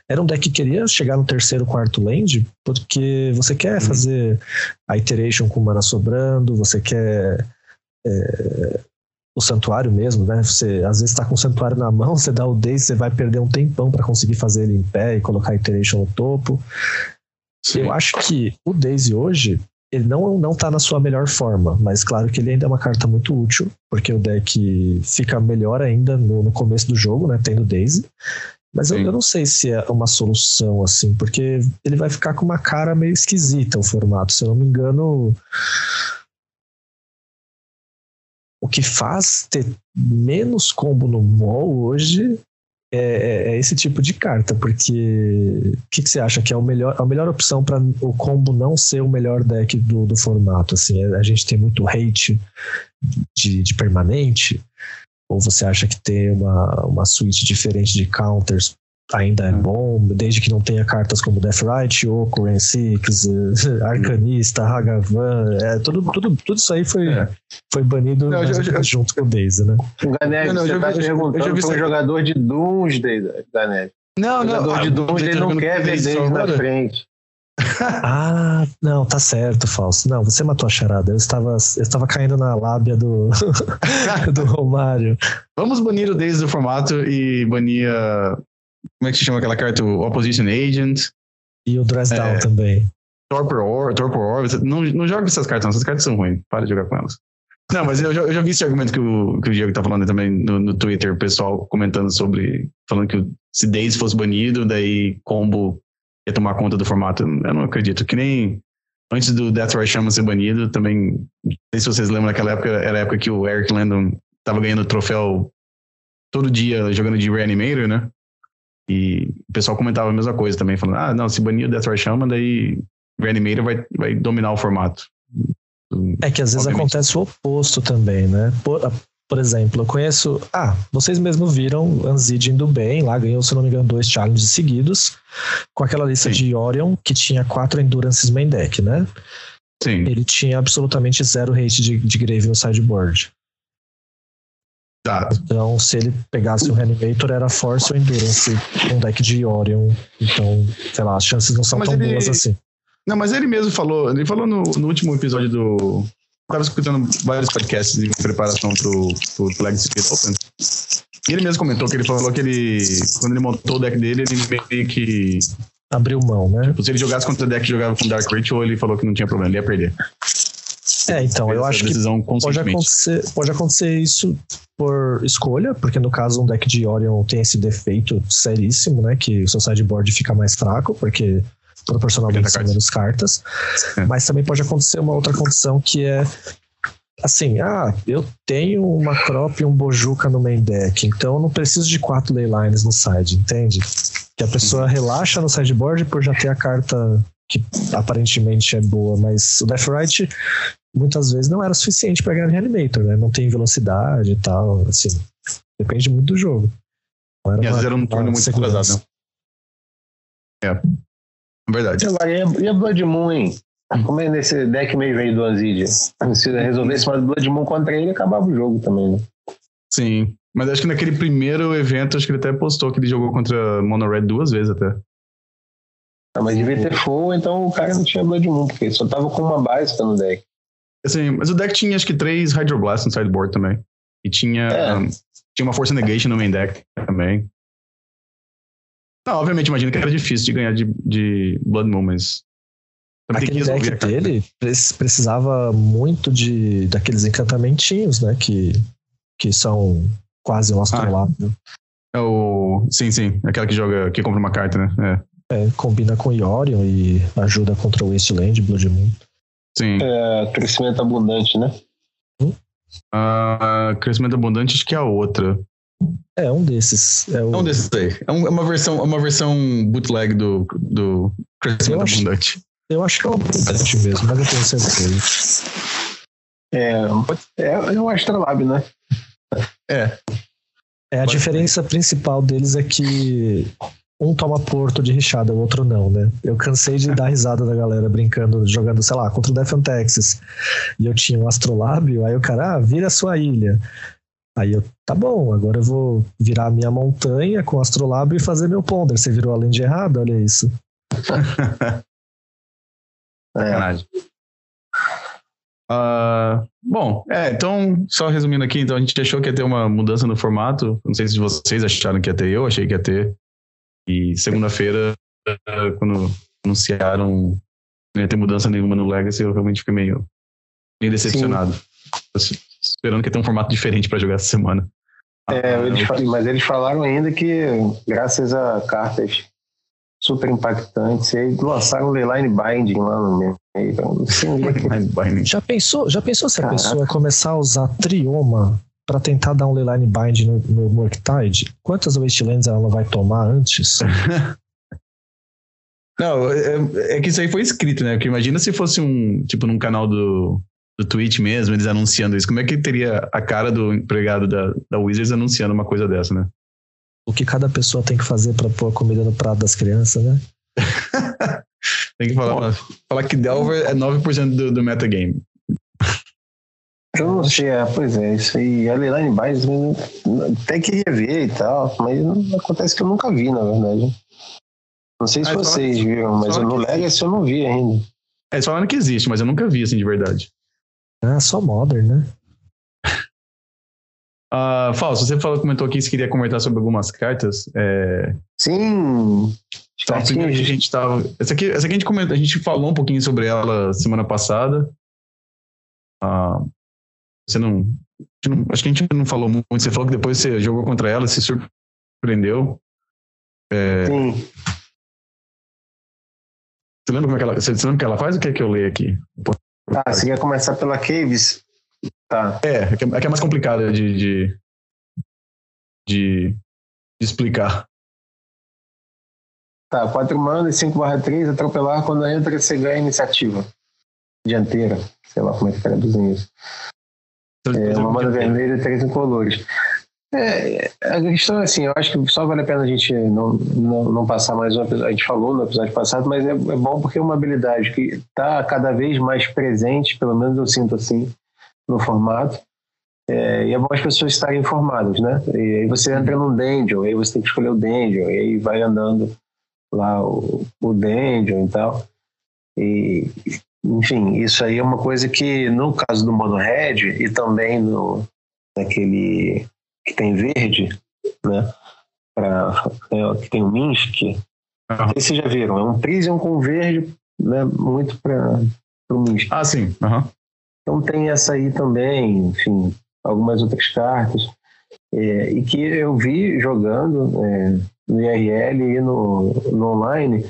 era um deck que queria chegar no terceiro, quarto land, porque você quer uhum. fazer a iteration com mana sobrando, você quer é, o santuário mesmo, né? Você às vezes está com o santuário na mão, você dá o days, você vai perder um tempão para conseguir fazer ele em pé e colocar a iteration no topo. Sim. Eu acho que o Daisy hoje ele não, não tá na sua melhor forma, mas claro que ele ainda é uma carta muito útil, porque o deck fica melhor ainda no, no começo do jogo, né? Tendo Daisy. Mas eu, eu, não sei se é uma solução assim, porque ele vai ficar com uma cara meio esquisita o formato. Se eu não me engano, o que faz ter menos combo no mall hoje é, é, é, esse tipo de carta, porque o que, que, você acha que é o melhor, a melhor opção para o combo não ser o melhor deck do, do formato? Assim, a gente tem muito hate de, de permanente, ou você acha que ter uma, uma suíte diferente de counters ainda é hum. bom, desde que não tenha cartas como Deathrite, Oko, Rain Six, Arcanista, Hagavan, é, tudo, tudo, tudo isso aí foi, é. foi banido não, já, já, junto com o Daisy, né? Ganete, não, você tá perguntando para um jogador de Doomsday, Ganete. Não, não. O jogador de Doomsday não quer ver Daisy na frente. ah, não, tá certo, Falso. Não, você matou a charada. Eu estava, eu estava caindo na lábia do, do Romário. Vamos banir o Daisy do formato e banir como é que se chama aquela carta? O Opposition Agent. E o Dress Down é, também. Torpor Or, Torpor Or. Não, não joga essas cartas, não. Essas cartas são ruins. Para de jogar com elas. Não, mas eu já, eu já vi esse argumento que o, que o Diego tá falando também no, no Twitter, o pessoal comentando sobre. Falando que se Days fosse banido, daí combo ia tomar conta do formato. Eu não acredito. Que nem antes do Death Ray Shaman ser banido, também. Não sei se vocês lembram naquela época, era a época que o Eric Landon tava ganhando troféu todo dia jogando de Reanimator, né? E o pessoal comentava a mesma coisa também, falando, ah, não, se banir o Deathrise Shaman, daí Reanimator vai, vai dominar o formato. É que às vezes Obviamente. acontece o oposto também, né? Por, por exemplo, eu conheço. Ah, vocês mesmos viram Anzid indo bem, lá ganhou, se não me engano, dois challenges seguidos, com aquela lista Sim. de Orion que tinha quatro Endurances main deck, né? Sim. Ele tinha absolutamente zero rate de, de Grave no sideboard. Exato. Então, se ele pegasse o Reanimator, era Force ou Endurance, um deck de Orion. Então, sei lá, as chances não são mas tão ele... boas assim. Não, mas ele mesmo falou, ele falou no, no último episódio do. Eu tava escutando vários podcasts em preparação pro, pro, Legacy Open. E ele mesmo comentou que ele falou que ele. Quando ele montou o deck dele, ele meio que. Abriu mão, né? Tipo, se ele jogasse contra o deck que jogava com Dark Ritual, ele falou que não tinha problema, ele ia perder. É, então, eu acho que pode acontecer, pode acontecer isso por escolha, porque no caso um deck de Orion tem esse defeito seríssimo, né? Que o seu sideboard fica mais fraco, porque proporcionalmente são menos cartas. É. Mas também pode acontecer uma outra condição que é assim, ah, eu tenho uma crop e um bojuka no main deck, então eu não preciso de quatro leylines no side, entende? Que a pessoa uhum. relaxa no sideboard por já ter a carta que aparentemente é boa, mas o Death Right muitas vezes não era suficiente para ganhar Reanimator, né? Não tem velocidade e tal, assim. Depende muito do jogo. Era e às vezes era um turno muito pesado, né? É. Verdade. Agora, e a Blood Moon, hein? Como é nesse deck meio veio do Anzidia? Se resolvesse mais Blood Moon contra ele, acabava o jogo também, né? Sim. Mas acho que naquele primeiro evento, acho que ele até postou que ele jogou contra Mono Red duas vezes até. Ah, mas devia ter full, então o cara não tinha Blood Moon, porque ele só tava com uma básica no deck. Assim, mas o deck tinha acho que três Hydroblast no sideboard também. E tinha, é. um, tinha uma Force Negation no main deck também. Não, obviamente, imagino que era difícil de ganhar de, de Blood Moon, mas. Aquele deck dele precisava muito de daqueles encantamentinhos, né? Que, que são quase um astrolábio. Ah, é o. Sim, sim. Aquela que joga, que compra uma carta, né? É. é combina com Yorion e ajuda contra o Wasteland, Blood Moon. Sim. É, crescimento abundante, né? Hum? Uh, crescimento abundante, acho que é a outra. É um desses. É, o... é um desses aí. É, um, é, uma versão, é uma versão bootleg do, do crescimento eu acho, abundante. Eu acho que é um abundante mesmo, mas eu tenho certeza. É, é, é um Astrolab, né? É. É, a diferença principal deles é que um toma porto de rixada, o outro não, né? Eu cansei de dar risada da galera brincando, jogando, sei lá, contra o Defon Texas. E eu tinha um astrolábio, aí o cara, ah, vira a sua ilha. Aí eu, tá bom, agora eu vou virar a minha montanha com o astrolábio e fazer meu ponder. Você virou além de errado? Olha isso. é. Uh, bom, é, então, só resumindo aqui, então a gente achou que ia ter uma mudança no formato. Não sei se vocês acharam que ia ter, eu achei que ia ter. E segunda-feira, quando anunciaram não ia ter mudança nenhuma no Legacy, eu realmente fiquei meio, meio decepcionado. Esperando que ia ter um formato diferente para jogar essa semana. É, ah, eles, eu... mas eles falaram ainda que, graças a cartas super impactantes, eles lançaram o Leyline Binding lá no meio. já pensou, já pensou se a Caraca. pessoa começar a usar Trioma para tentar dar um Leyline Bind no, no Murktide, quantas Wastelands ela vai tomar antes? Não, é, é, que isso aí foi escrito, né? Porque imagina se fosse um, tipo, num canal do, do Twitch mesmo, eles anunciando isso. Como é que teria a cara do empregado da, da Wizards anunciando uma coisa dessa, né? O que cada pessoa tem que fazer para pôr a comida no prato das crianças, né? tem que falar, falar que Delver é 9% do, do metagame. Eu não sei, é, pois é, isso aí. A Leyline Bias tem que rever e tal, mas acontece que eu nunca vi, na verdade. Não sei se ah, vocês viram, mas no Legacy eu não vi ainda. É, só falando que existe, mas eu nunca vi, assim, de verdade. Ah, só Modern, né? Uh, Falso, você falou, comentou aqui que queria comentar sobre algumas cartas. É... Sim. Então, a gente tava. Essa aqui, essa aqui a gente comentou, a gente falou um pouquinho sobre ela semana passada. Uh, você não, não, Acho que a gente não falou muito. Você falou que depois você jogou contra ela, se surpreendeu. É... Sim. Você lembra como é que ela, você lembra o que ela faz ou quer que eu leia aqui? Ah, você quer começar pela Caves? Tá. É, é que é, é mais complicada de, de, de, de explicar. tá, 4 mana e 5 barra 3, atropelar, quando entra você ganha iniciativa dianteira, sei lá como é que traduzem isso. É, uma mana vermelha e três incolores. É, a questão é assim, eu acho que só vale a pena a gente não, não, não passar mais um episódio, a gente falou no episódio passado, mas é, é bom porque é uma habilidade que está cada vez mais presente, pelo menos eu sinto assim, no formato, é, e é bom as pessoas estarem informadas, né? E aí você entra num dungeon, aí você tem que escolher o dungeon, e aí vai andando lá o, o dungeon e tal. E, enfim, isso aí é uma coisa que no caso do Mono Red e também no naquele que tem verde, né? Pra, é, que tem o Minsk, se vocês já viram, é um Prison com verde, né? Muito para o Minsk. Ah, sim. Uhum. Então tem essa aí também, enfim, algumas outras cartas. É, e que eu vi jogando é, no IRL e no, no online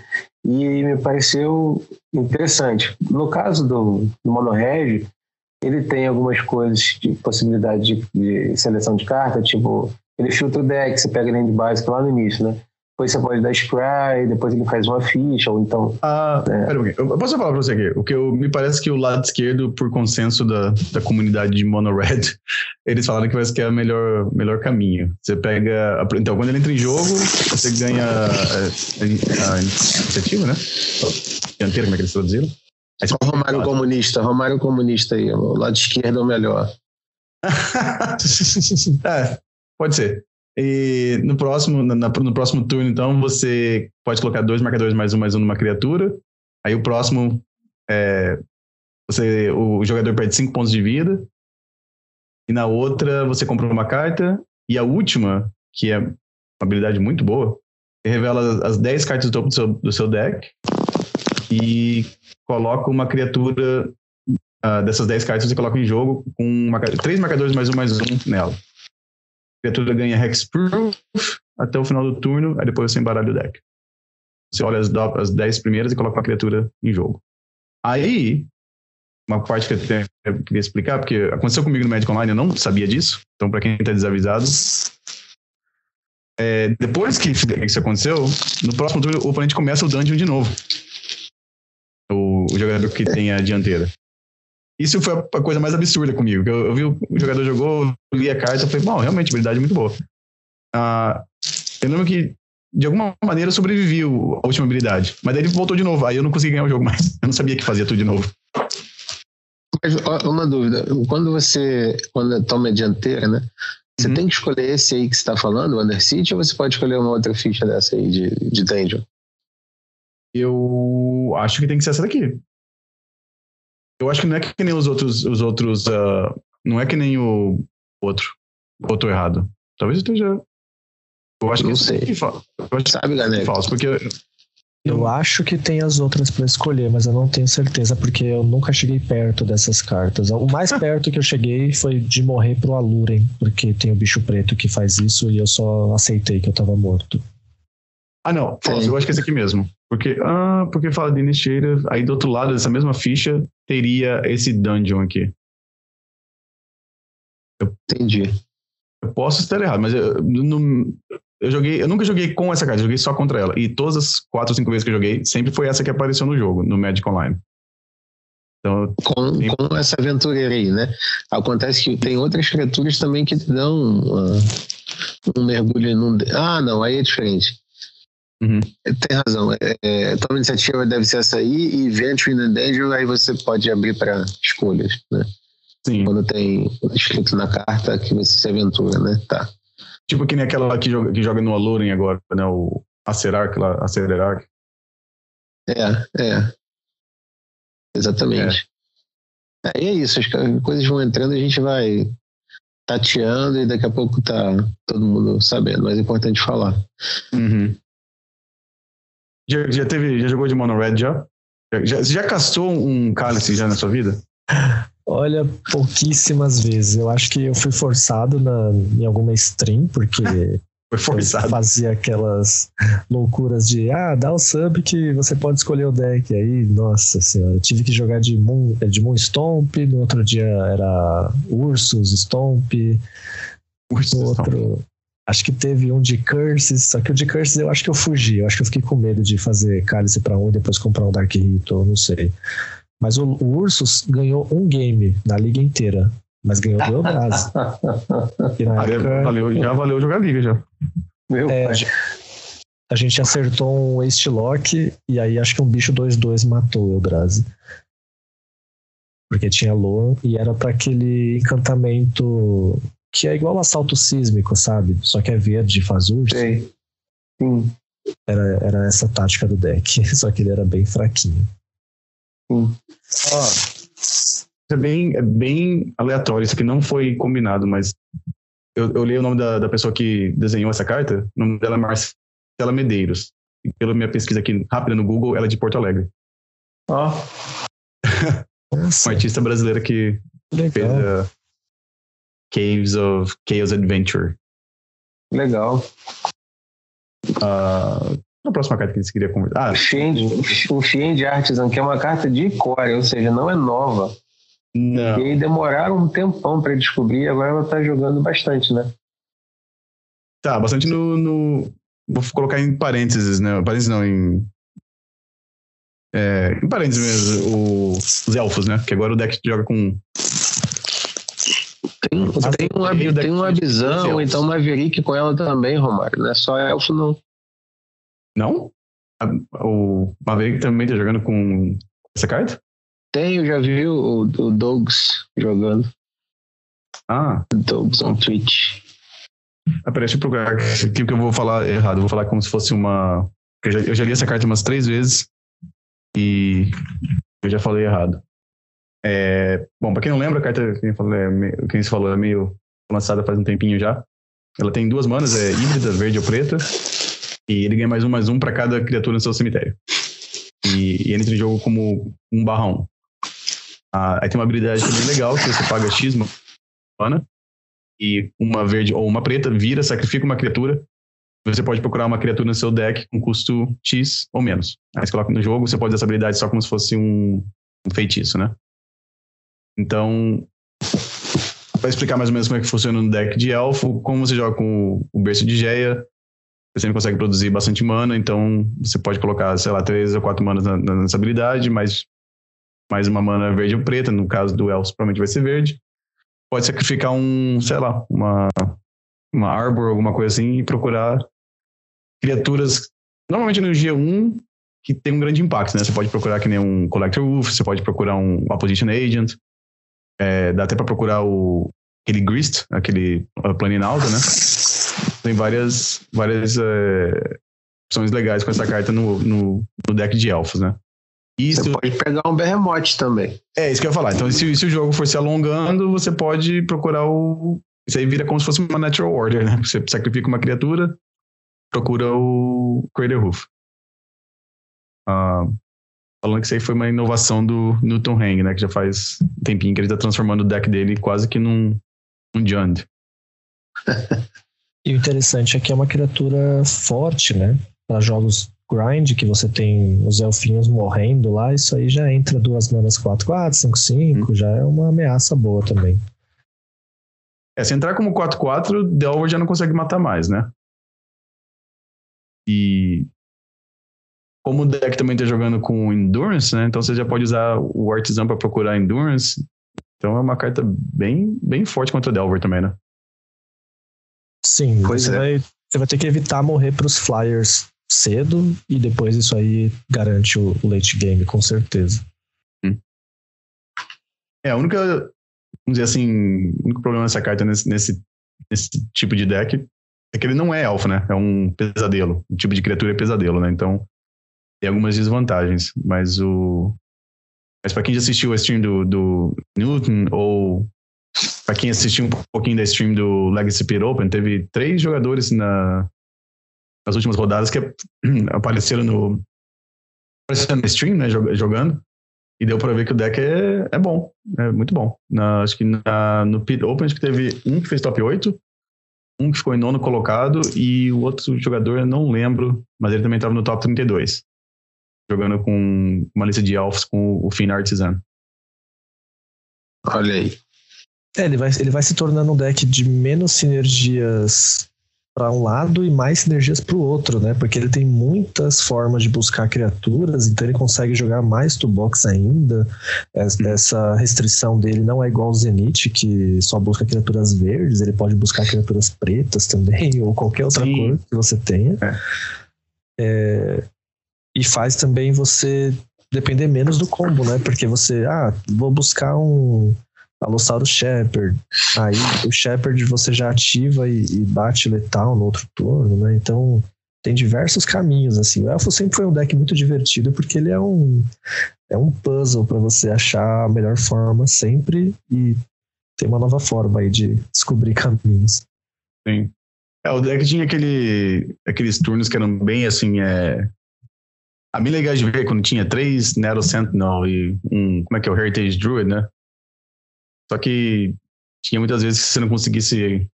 e me pareceu interessante. No caso do, do Monoreg, ele tem algumas coisas de possibilidade de, de, seleção de carta, tipo, ele filtra o deck, você pega ele de básico lá no início, né? Depois você pode dar spray, depois ele faz uma ficha, ou então. Ah, né? pera um pouquinho. Eu posso falar pra você aqui? O que eu, me parece que o lado esquerdo, por consenso da, da comunidade de Mono Red, eles falaram que vai ser o melhor, melhor caminho. Você pega. Então, quando ele entra em jogo, você ganha a, a, a iniciativa, né? Dianteira, como é que eles traduziram? Aí o Romário Comunista, Romário Comunista aí, o lado esquerdo é o melhor. é, pode ser. E no próximo, na, no próximo turno, então, você pode colocar dois marcadores mais um, mais um numa criatura. Aí o próximo, é, você, o jogador perde cinco pontos de vida. E na outra, você compra uma carta. E a última, que é uma habilidade muito boa, revela as 10 cartas do topo do seu, do seu deck e coloca uma criatura uh, dessas 10 cartas, você coloca em jogo com uma, três marcadores mais um, mais um nela criatura ganha Hexproof até o final do turno, aí depois você embaralha o deck. Você olha as, as 10 primeiras e coloca a criatura em jogo. Aí, uma parte que eu, tenho, eu queria explicar, porque aconteceu comigo no Magic Online, eu não sabia disso, então para quem está desavisado, é, depois que isso aconteceu, no próximo turno o oponente começa o dungeon de novo. O, o jogador que tem a dianteira. Isso foi a coisa mais absurda comigo. Eu, eu vi o jogador jogou, li a carta e falei, bom, realmente, habilidade muito boa. Ah, eu lembro que, de alguma maneira, sobrevivi a última habilidade. Mas daí ele voltou de novo. Aí eu não consegui ganhar o jogo mais. Eu não sabia que fazia tudo de novo. Mas, uma dúvida. Quando você quando toma a dianteira, né? Você uhum. tem que escolher esse aí que você está falando, o Undercity, ou você pode escolher uma outra ficha dessa aí de, de Dungeon? Eu acho que tem que ser essa daqui. Eu acho que não é que nem os outros, os outros, uh, não é que nem o outro, outro errado. Talvez eu esteja. Eu acho não que sei. Eu acho Sabe, galera? falso, porque eu acho que tem as outras para escolher, mas eu não tenho certeza porque eu nunca cheguei perto dessas cartas. O mais perto que eu cheguei foi de morrer pro Aluren, porque tem o bicho preto que faz isso e eu só aceitei que eu tava morto. Ah, não, falso, eu acho que é esse aqui mesmo. Porque, ah, porque fala de Initiator, aí do outro lado dessa mesma ficha teria esse dungeon aqui. Eu, Entendi. Eu posso estar errado, mas eu, não, eu joguei, eu nunca joguei com essa carta, joguei só contra ela. E todas as quatro ou cinco vezes que eu joguei, sempre foi essa que apareceu no jogo, no Magic Online. Então, com, tem... com essa aventureira aí, né? Acontece que tem outras criaturas também que dão uh, um mergulho num. Ah, não, aí é diferente. Uhum. Tem razão. É, é, tua iniciativa deve ser essa aí e Venture in the Danger, aí você pode abrir para escolhas, né? Sim. Quando tem escrito na carta que você se aventura, né? Tá. Tipo que nem aquela que joga, que joga no Aluren agora, né? O Acerar, lá, Acelerar. É, é. Exatamente. É. Aí é isso, as coisas vão entrando e a gente vai tateando e daqui a pouco tá todo mundo sabendo, mas é importante falar. Uhum. Já, já, teve, já jogou de Mono Red já? já? Você já castou um cálice já na sua vida? Olha, pouquíssimas vezes. Eu acho que eu fui forçado na, em alguma stream, porque Foi forçado. fazia aquelas loucuras de ah, dá o sub que você pode escolher o deck. Aí, nossa senhora, eu tive que jogar de Moon, de Moon Stomp, no outro dia era Ursus Stomp, Ursus no outro. Stomp. Acho que teve um de Curses, só que o de Curses eu acho que eu fugi. Eu acho que eu fiquei com medo de fazer cálice para um e depois comprar um Dark Rito, não sei. Mas o, o, Ursus ganhou um game na liga inteira, mas ganhou do Eldrazi. época, valeu, já valeu jogar liga já. Meu é, a gente acertou um Waste Lock e aí acho que um bicho 2-2 matou o Eldrazi. Porque tinha Loan e era para aquele encantamento que é igual assalto sísmico, sabe? Só que é verde, faz urso. Sim. Sim. Era, era essa tática do deck, só que ele era bem fraquinho. Sim. Ah, é bem, é bem aleatório, isso aqui não foi combinado, mas eu, eu li o nome da, da pessoa que desenhou essa carta, o nome dela é Marcela Medeiros. E pela minha pesquisa aqui rápida no Google, ela é de Porto Alegre. Ó. Uma artista brasileira que Legal. fez uh, Caves of Chaos Adventure. Legal. Uh, a próxima carta que eles queriam conversar. Ah, o Fiend Artisan, que é uma carta de core, ou seja, não é nova. Não. E aí demoraram um tempão para descobrir, agora ela tá jogando bastante, né? Tá, bastante no, no. Vou colocar em parênteses, né? Parênteses não, em. É, em parênteses mesmo, o, os elfos, né? Que agora o deck joga com tem, tem, uma, tem uma visão, então Maverick com ela também, Romário. Não é só elfo, não. Não? O Maverick também tá jogando com essa carta? Tem, eu já vi o, o Dogs jogando. Ah. Dogs on Twitch. Ah, peraí, deixa eu procurar aqui que eu vou falar errado. Eu vou falar como se fosse uma. Eu já, eu já li essa carta umas três vezes e eu já falei errado. É, bom, para quem não lembra, a carta é, quem se falou é meio lançada faz um tempinho já. Ela tem duas manas, é híbrida, verde ou preta. E ele ganha mais um, mais um para cada criatura no seu cemitério. E, e entra em jogo como um barra um. Ah, aí tem uma habilidade também legal, que você paga X mana. E uma verde ou uma preta vira, sacrifica uma criatura. Você pode procurar uma criatura no seu deck com custo X ou menos. Aí você coloca no jogo, você pode usar essa habilidade só como se fosse um, um feitiço, né? Então, para explicar mais ou menos como é que funciona no deck de elfo, como você joga com o berço de Geia, você sempre consegue produzir bastante mana, então você pode colocar, sei lá, três ou quatro manas na, nessa habilidade, mais, mais uma mana verde ou preta, no caso do elfo provavelmente vai ser verde. Pode sacrificar um, sei lá, uma, uma Arbor, alguma coisa assim, e procurar criaturas, normalmente no G1, que tem um grande impacto, né? Você pode procurar que nem um Collector Wolf, você pode procurar um Opposition Agent, é, dá até para procurar o, aquele Grist, aquele Planinauta, né? Tem várias, várias é, opções legais com essa carta no, no, no deck de elfos, né? Isso... Você pode pegar um Behemoth também. É, isso que eu ia falar. Então, se, se o jogo for se alongando, você pode procurar o. Isso aí vira como se fosse uma Natural Order, né? Você sacrifica uma criatura, procura o Crater Hoof. Ah, falando que isso aí foi uma inovação do Newton Hang, né? Que já faz um tempinho que ele tá transformando o deck dele quase que num, num Jund. e o interessante é que é uma criatura forte, né? Para jogos grind, que você tem os elfinhos morrendo lá, isso aí já entra duas manas 4-4, 5-5, hum. já é uma ameaça boa também. É, se entrar como 4-4, Delver já não consegue matar mais, né? E como o deck também está jogando com Endurance, né? Então você já pode usar o Artisan para procurar Endurance. Então é uma carta bem, bem forte contra o Delver também, né? Sim, pois você, é. vai, você vai ter que evitar morrer para os Flyers cedo e depois isso aí garante o late game, com certeza. Hum. É, a única, vamos dizer assim, o único problema dessa carta nesse, nesse, nesse tipo de deck é que ele não é elfo, né? É um pesadelo. O tipo de criatura é pesadelo, né? Então tem algumas desvantagens, mas o. Mas para quem já assistiu a stream do, do Newton, ou para quem assistiu um pouquinho da stream do Legacy Pit Open, teve três jogadores na, nas últimas rodadas que apareceram no, apareceram no stream, né, jogando, e deu para ver que o deck é, é bom, é muito bom. Na, acho que na, no Pit Open acho que teve um que fez top 8, um que ficou em nono colocado, e o outro jogador eu não lembro, mas ele também estava no top 32 jogando com uma lista de elfos com o Finn Artisan. Olha aí. É, ele vai, ele vai se tornando um deck de menos sinergias para um lado e mais sinergias para o outro, né? Porque ele tem muitas formas de buscar criaturas, então ele consegue jogar mais toolbox ainda. Uhum. Essa restrição dele não é igual ao Zenith, que só busca criaturas verdes, ele pode buscar criaturas pretas também, ou qualquer outra Sim. cor que você tenha. É. É, e faz também você depender menos do combo, né? Porque você, ah, vou buscar um Alossauro Shepard. Aí o Shepard você já ativa e, e, bate letal no outro turno, né? Então tem diversos caminhos, assim. O Elfo sempre foi um deck muito divertido porque ele é um, é um puzzle para você achar a melhor forma sempre e ter uma nova forma aí de descobrir caminhos. Sim. É, o deck tinha aquele, aqueles turnos que eram bem assim, é... A mim legal de ver quando tinha três Nero Sentinel e um, como é que é, o Heritage Druid, né? Só que tinha muitas vezes que você não conseguisse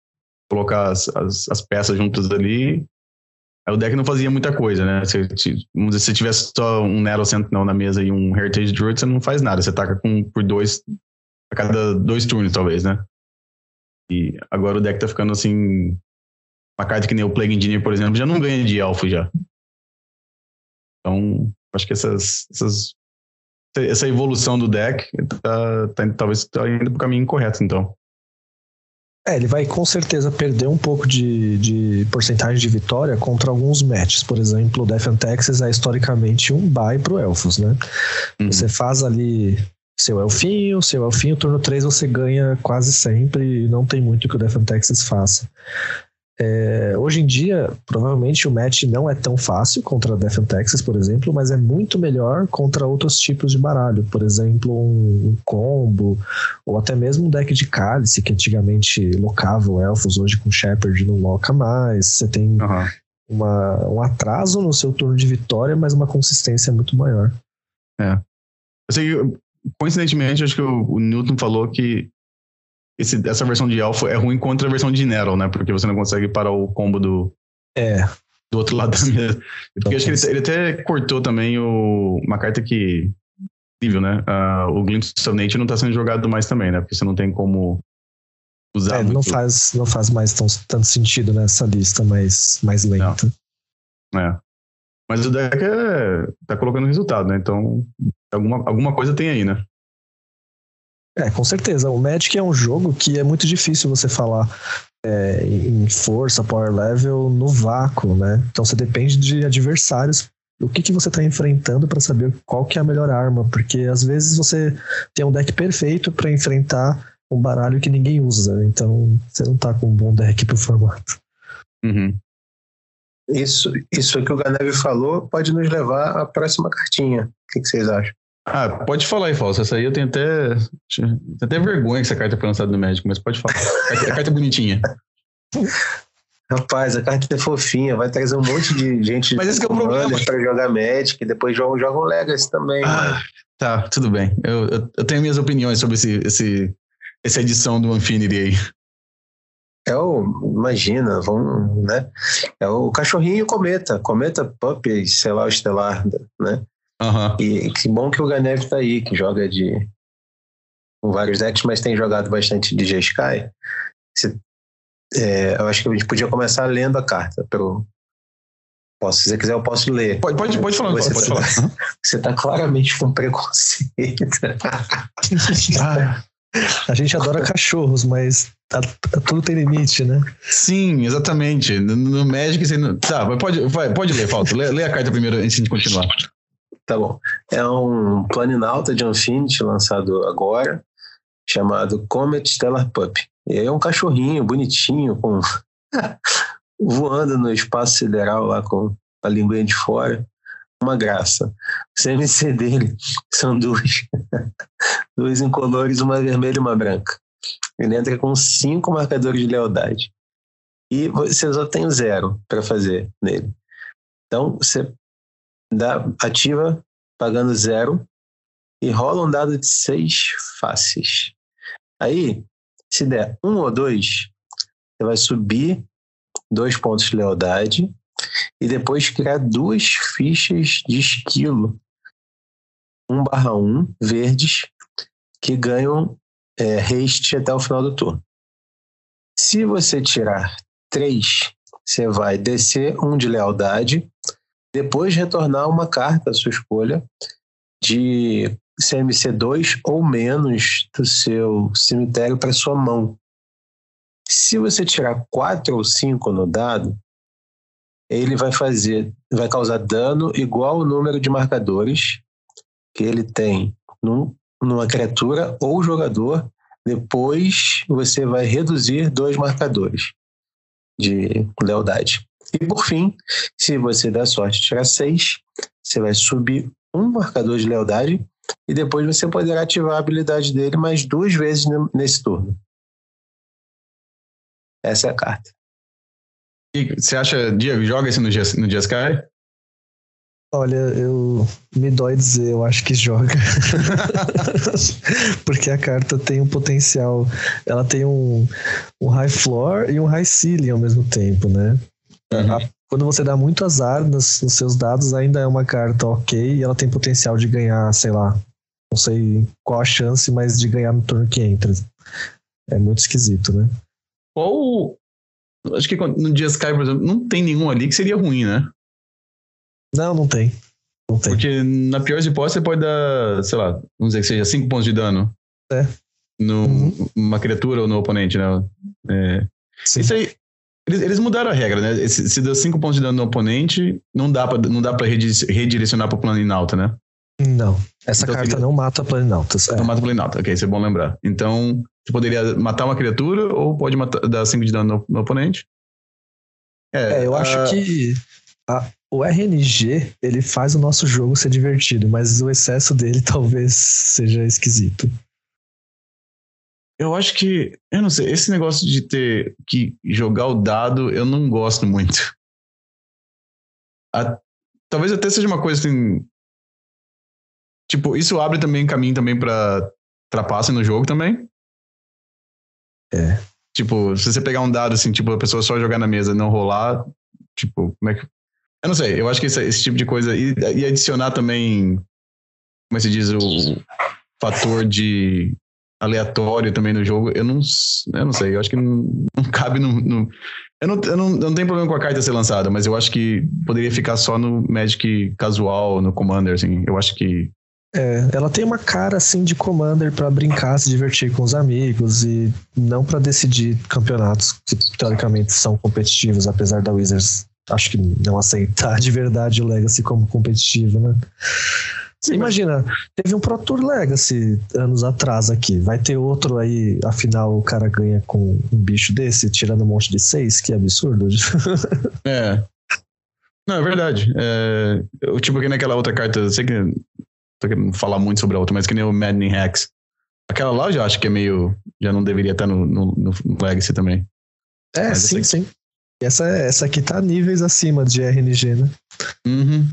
colocar as, as, as peças juntas ali, aí o deck não fazia muita coisa, né? Se, vamos dizer, se tivesse só um Nero Sentinel na mesa e um Heritage Druid, você não faz nada. Você taca com, por dois a cada dois turnos, talvez, né? E agora o deck tá ficando assim. Uma carta que nem o Plague Engineer, por exemplo, já não ganha de Elfo já. Então, acho que essas, essas essa evolução do deck tá, tá, talvez tá indo pro caminho incorreto, então. É, ele vai com certeza perder um pouco de, de porcentagem de vitória contra alguns matches. Por exemplo, o Death and Texas é historicamente um bye pro Elfos, né? Uhum. Você faz ali seu Elfinho, seu Elfinho, turno 3 você ganha quase sempre e não tem muito que o Death and Texas faça. É, hoje em dia, provavelmente o match não é tão fácil contra Death and Texas, por exemplo, mas é muito melhor contra outros tipos de baralho. Por exemplo, um, um combo, ou até mesmo um deck de cálice, que antigamente locava o Elfos, hoje com Shepard não loca mais. Você tem uhum. uma, um atraso no seu turno de vitória, mas uma consistência muito maior. É. Eu sei que, coincidentemente, acho que o, o Newton falou que esse, essa versão de Alpha é ruim contra a versão de Nero, né? Porque você não consegue parar o combo do. É. Do outro lado da mesa. Porque acho que ele, ele, até cortou também o, uma carta que. Incrível, né? Uh, o Glimpse of Nature não tá sendo jogado mais também, né? Porque você não tem como usar. É, não faz, não faz mais tão, tanto sentido nessa lista mais, mais lenta. Não. É. Mas o deck é, tá colocando resultado, né? Então, alguma, alguma coisa tem aí, né? É, com certeza. O Magic é um jogo que é muito difícil você falar é, em força, power level, no vácuo, né? Então você depende de adversários. O que, que você está enfrentando para saber qual que é a melhor arma? Porque às vezes você tem um deck perfeito para enfrentar um baralho que ninguém usa. Então você não tá com um bom deck pro formato. Uhum. Isso, isso que o Ganev falou pode nos levar à próxima cartinha. O que, que vocês acham? Ah, pode falar aí, Falso. Essa aí eu tenho até, tenho até vergonha que essa carta foi lançada no médico, mas pode falar. A carta é bonitinha. Rapaz, a carta é fofinha, vai trazer um monte de gente mas esse é o problema. para jogar Magic e depois jogam, jogam Legacy também. Ah, tá, tudo bem. Eu, eu, eu, tenho minhas opiniões sobre esse, esse, essa edição do Infinity aí. É o, imagina, vamos, né? É o cachorrinho e o cometa. Cometa, Puppy, sei lá, o Estelar, né? Uhum. E que bom que o Ganev tá aí, que joga de com vários decks, mas tem jogado bastante de G-Sky. É, eu acho que a gente podia começar lendo a carta. Pelo, posso, se você quiser, eu posso ler. Pode, pode, pode falar. Você, pode tá, falar. você tá claramente com preconceito. ah, a gente adora cachorros, mas tá, tá, tudo tem limite, né? Sim, exatamente. No, no Magic, você não... tá, pode, vai, pode ler, Falta. Lê, lê a carta primeiro antes de continuar. Tá bom. É um planinauta de Infinity lançado agora, chamado Comet Stellar Pup. E é um cachorrinho bonitinho, com voando no espaço sideral lá com a linguinha de fora. Uma graça. O CMC dele são duas, duas incolores, uma vermelha e uma branca. Ele entra com cinco marcadores de lealdade. E você só tem zero para fazer nele. Então, você dá, ativa pagando zero e rola um dado de seis faces. Aí, se der um ou dois, você vai subir dois pontos de lealdade e depois criar duas fichas de esquilo 1 barra 1 verdes que ganham é, haste até o final do turno. Se você tirar três, você vai descer um de lealdade, depois retornar uma carta à sua escolha de CMC2 ou menos do seu cemitério para sua mão. Se você tirar 4 ou 5 no dado, ele vai fazer, vai causar dano igual ao número de marcadores que ele tem num, numa criatura ou jogador. Depois você vai reduzir dois marcadores de lealdade. E por fim, se você der sorte tirar seis, você vai subir um marcador de lealdade e depois você poderá ativar a habilidade dele mais duas vezes nesse turno. Essa é a carta. E você acha, Diego, joga esse no, no Jeskai? Olha, eu me dói dizer, eu acho que joga. Porque a carta tem um potencial. Ela tem um, um high floor e um high ceiling ao mesmo tempo, né? Uhum. Quando você dá muito azar nos, nos, seus dados, ainda é uma carta ok e ela tem potencial de ganhar, sei lá, não sei qual a chance, mas de ganhar no turno que entra. É muito esquisito, né? Ou. Acho que no dia Sky, por exemplo, não tem nenhum ali que seria ruim, né? Não, não tem. Não tem. Porque na pior hipótese você pode dar, sei lá, vamos dizer que seja 5 pontos de dano. É. Numa uhum. criatura ou no oponente, né? É. Isso aí. Eles, eles, mudaram a regra, né? Se, se deu 5 pontos de dano no oponente, não dá pra, não dá pra redirecionar pro plano em alta, né? Não. Essa então, carta não mata planinautas. É. Não mata planinauta, ok, isso é bom lembrar. Então, você poderia matar uma criatura ou pode matar, dar 5 de dano no, no oponente. É, é eu a... acho que a, o RNG ele faz o nosso jogo ser divertido, mas o excesso dele talvez seja esquisito. Eu acho que, eu não sei, esse negócio de ter que jogar o dado, eu não gosto muito. A, talvez até seja uma coisa assim. Tipo, isso abre também caminho também para trapaça no jogo também. É. Tipo, se você pegar um dado assim, tipo, a pessoa só jogar na mesa e não rolar, tipo, como é que eu não sei, eu acho que esse, esse tipo de coisa. E, e, adicionar também, como é que se diz, o fator de aleatório também no jogo, eu não, eu não sei, eu acho que não, não cabe no. no eu, não, eu, não, eu não tenho problema com a carta ser lançada, mas eu acho que poderia ficar só no Magic casual, no Commander, assim. Eu acho que. É, ela tem uma cara assim de Commander para brincar, se divertir com os amigos e não para decidir campeonatos que teoricamente são competitivos, apesar da Wizards acho que não aceitar de verdade o Legacy como competitivo, né? Sim, Imagina, teve um Pro Tour Legacy anos atrás aqui. Vai ter outro aí, afinal o cara ganha com um bicho desse, tirando um monte de seis, que absurdo. é. Não, é verdade. É, eu, tipo, que naquela outra carta, eu sei que tô querendo falar muito sobre a outra, mas que nem o Maddening Hex. Aquela lá eu já acho que é meio. Já não deveria estar no, no, no Legacy também. É, mas sim, sim. Essa, essa aqui tá níveis acima de RNG, né? Uhum.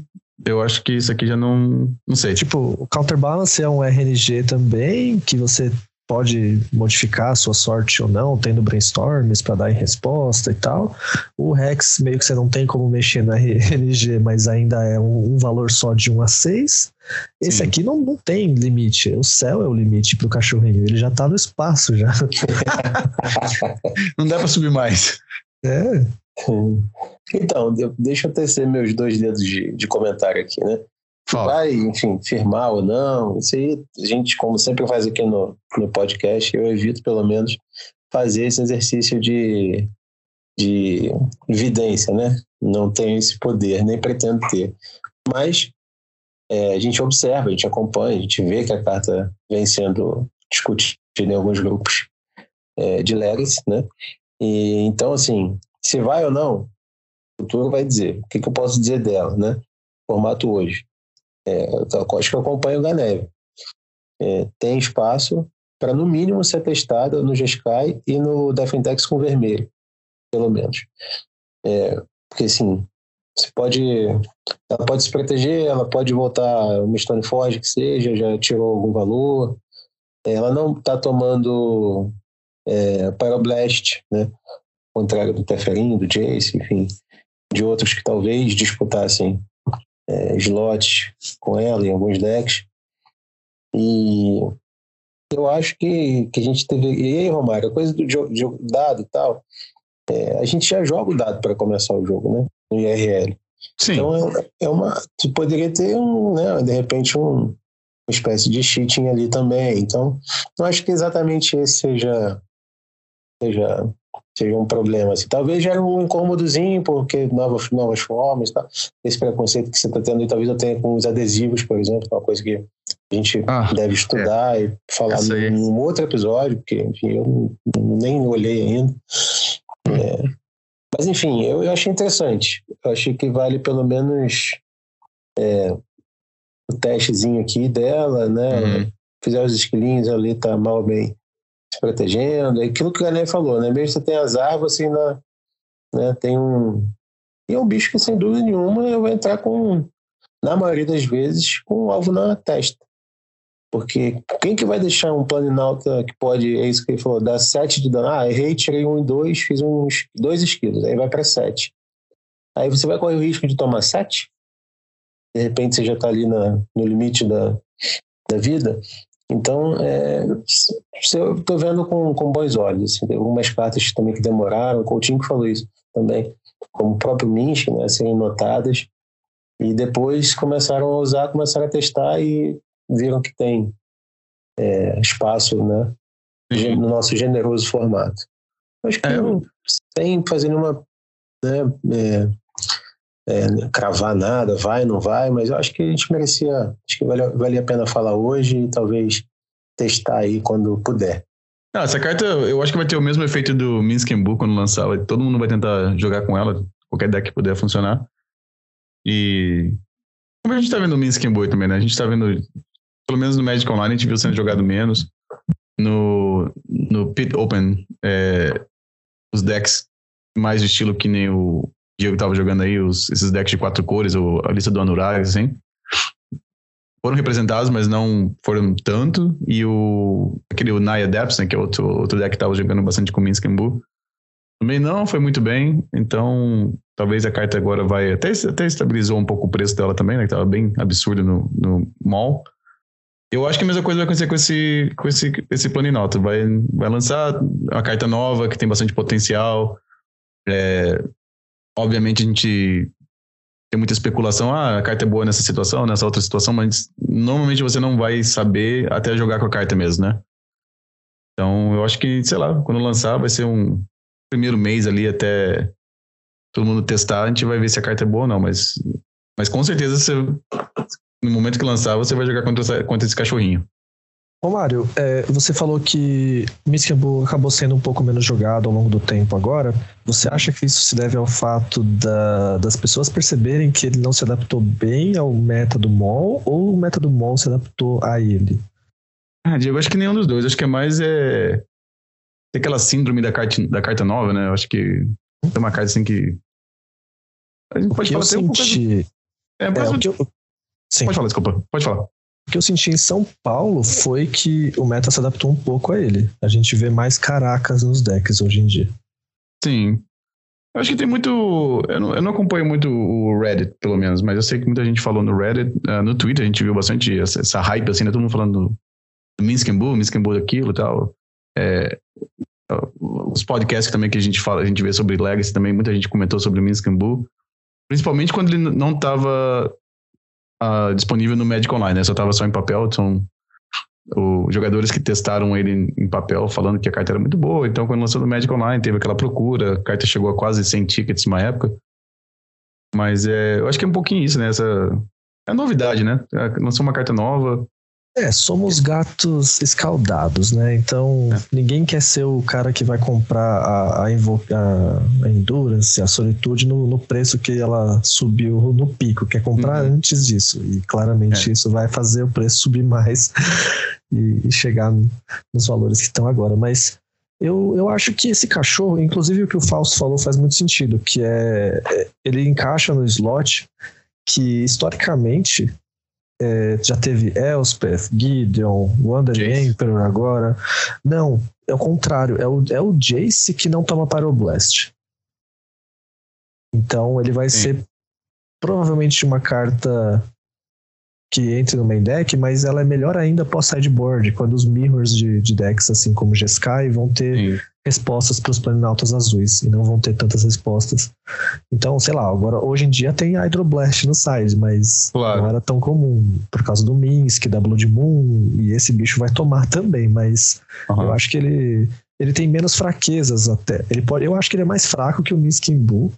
Eu acho que isso aqui já não. Não sei. Tipo, o Counterbalance é um RNG também, que você pode modificar a sua sorte ou não, tendo brainstorms para dar em resposta e tal. O Rex, meio que você não tem como mexer no RNG, mas ainda é um, um valor só de 1 a 6. Esse Sim. aqui não, não tem limite. O céu é o limite pro cachorrinho. Ele já tá no espaço já. não dá para subir mais. É. Então, deixa eu tecer meus dois dedos de, de comentário aqui, né? Fala. Vai, enfim, firmar ou não, isso aí a gente, como sempre faz aqui no, no podcast, eu evito pelo menos fazer esse exercício de, de evidência, né? Não tenho esse poder, nem pretendo ter. Mas é, a gente observa, a gente acompanha, a gente vê que a carta vem sendo discutida em alguns grupos é, de legacy, né? E, então, assim, se vai ou não, o futuro vai dizer. O que, que eu posso dizer dela, né? Formato hoje. É, acho que eu acompanho o Ganeve. É, tem espaço para, no mínimo, ser testada no G-Sky e no Defentex com vermelho, pelo menos. É, porque, assim, você pode, ela pode se proteger, ela pode voltar uma Stoneforge que seja, já tirou algum valor. Ela não está tomando é, Pyroblast, né? Contrário do Teferinho, do Jace, enfim, de outros que talvez disputassem é, slots com ela em alguns decks. E eu acho que, que a gente teve. E aí, Romário, a coisa do jogo, dado e tal, é, a gente já joga o dado para começar o jogo, né? No IRL. Sim. Então é, é uma. Tu poderia ter um, né, de repente, um, uma espécie de cheating ali também. Então, não acho que exatamente esse seja, seja, seja um problema. Assim. Talvez gere um incômodozinho, porque novas, novas formas, tá? esse preconceito que você está tendo, e talvez eu tenha com os adesivos, por exemplo, uma coisa que a gente Ah, deve estudar e falar num, num outro episódio, porque enfim, eu nem olhei ainda. É, mas enfim, eu, eu achei interessante. Eu achei que vale pelo menos é, o testezinho aqui dela, né? Uhum. Fizer os esquilinhos ali, tá mal bem se protegendo. É Aquilo que o Gané falou, né? Mesmo que você tenha azar, você ainda né, tem um. E é um bicho que, sem dúvida nenhuma, eu vou entrar com, na maioria das vezes, com um alvo na testa. Porque quem que vai deixar um planinauta que pode, é isso que ele falou, dar 7 de dano? Ah, errei, tirei um e dois, fiz uns dois esquilos, aí vai para 7. Aí você vai correr o risco de tomar 7? De repente você já está ali na, no limite da, da vida. Então, é, eu estou vendo com, com bons olhos. Assim, tem algumas cartas também que demoraram, o Coutinho que falou isso também, como o próprio Minsk, né, serem notadas. E depois começaram a usar, começaram a testar e viram que tem é, espaço né, no nosso generoso formato. Acho que É, não, sem fazer nenhuma né, é, é, cravar nada, vai, não vai, mas eu acho que a gente merecia, acho que valia, valia a pena falar hoje e talvez testar aí quando puder. Essa carta eu acho que vai ter o mesmo efeito do Minsk quando lançar. Todo mundo vai tentar jogar com ela, qualquer deck que puder funcionar. E. Como a gente tá vendo o Minsk Bull também, né? A gente tá vendo, pelo menos no Magic Online, a gente viu sendo jogado menos. No, no Pit Open, é, os decks mais de estilo que nem o Diego tava jogando aí, os, esses decks de quatro cores, ou a lista do Anurag, assim. Foram representados, mas não foram tanto. E o aquele o Naya Depths, né, que é outro, outro deck que tava jogando bastante com Minsk Bull, também não foi muito bem. Então, talvez a carta agora vai. Até, até estabilizou um pouco o preço dela também, né? Que tava bem absurdo no, no mall. Eu acho que a mesma coisa vai acontecer com esse, com esse, esse Planinauta. Vai, vai lançar uma carta nova que tem bastante potencial. É, obviamente a gente tem muita especulação. Ah, a carta é boa nessa situação, nessa outra situação, mas normalmente você não vai saber até jogar com a carta mesmo, né? Então eu acho que, sei lá, quando lançar vai ser um primeiro mês ali até todo mundo testar, a gente vai ver se a carta é boa ou não, mas, mas com certeza você, no momento que lançar você vai jogar contra, essa- contra esse cachorrinho. Ô Mário, é, você falou que Miskaboo acabou sendo um pouco menos jogado ao longo do tempo agora. Você acha que isso se deve ao fato da- das pessoas perceberem que ele não se adaptou bem ao meta do MOL ou o meta do MOL se adaptou a ele? Ah, Diego, acho que nenhum dos dois. Acho que é mais é, tem aquela síndrome da carta, da carta nova, né? Eu acho que tem uma carta assim que. A gente pode que eu falar até um pouco. senti. É, é, mas- que eu, Pode falar, desculpa. Pode falar. O que eu senti em São Paulo foi que o meta se adaptou um pouco a ele. A gente vê mais caracas nos decks hoje em dia. Sim. Eu acho que tem muito. Eu não, eu não acompanho muito o Reddit, pelo menos, mas eu sei que muita gente falou no Reddit. ah, no Twitter a gente viu bastante essa, essa hype, assim, né? Todo mundo falando do, do Minsk and Bull, Minsk and Bull daquilo e tal. É, os podcasts também que a gente fala, a gente vê sobre Legacy também, muita gente comentou sobre o Minsk and Bull. Principalmente quando ele não estava disponível no Magic Online, né? Só estava só em papel, então os jogadores que testaram ele em, em papel falando que a carta era muito boa. Então, quando lançou no Magic Online, teve aquela procura, a carta chegou a quase 100 tickets uma época. Mas é, eu acho que é um pouquinho isso, né? Essa, é a novidade, né? É, Lançou uma carta nova. É, somos gatos escaldados, né? Então, ninguém quer ser o cara que vai comprar a, a- a Endurance, a Solitude, no, no preço que ela subiu no pico. Quer comprar Uhum. antes disso. E claramente É. isso vai fazer o preço subir mais e, e chegar nos valores que estão agora. Mas eu, eu acho que esse cachorro, inclusive o que o Fausto falou faz muito sentido, que é, é ele encaixa no slot que historicamente é, já teve Elspeth, Gideon, Jace. Emperor agora. Não, é o contrário, é o, é o Jace que não toma Pyroblast. Então ele vai Sim. ser provavelmente uma carta que entre no main deck, mas ela é melhor ainda pós-sideboard, quando os mirrors de, de decks, assim como Jeskai, vão ter Sim. Respostas para os planinautas azuis e não vão ter tantas respostas. Então, sei lá, agora hoje em dia tem Hydroblast no side, mas claro. não era tão comum por causa do Minsk, da Blood Moon, e esse bicho vai tomar também, mas uhum. eu acho que ele ele tem menos fraquezas até. Ele pode, eu acho que ele é mais fraco que o Minsk Bull,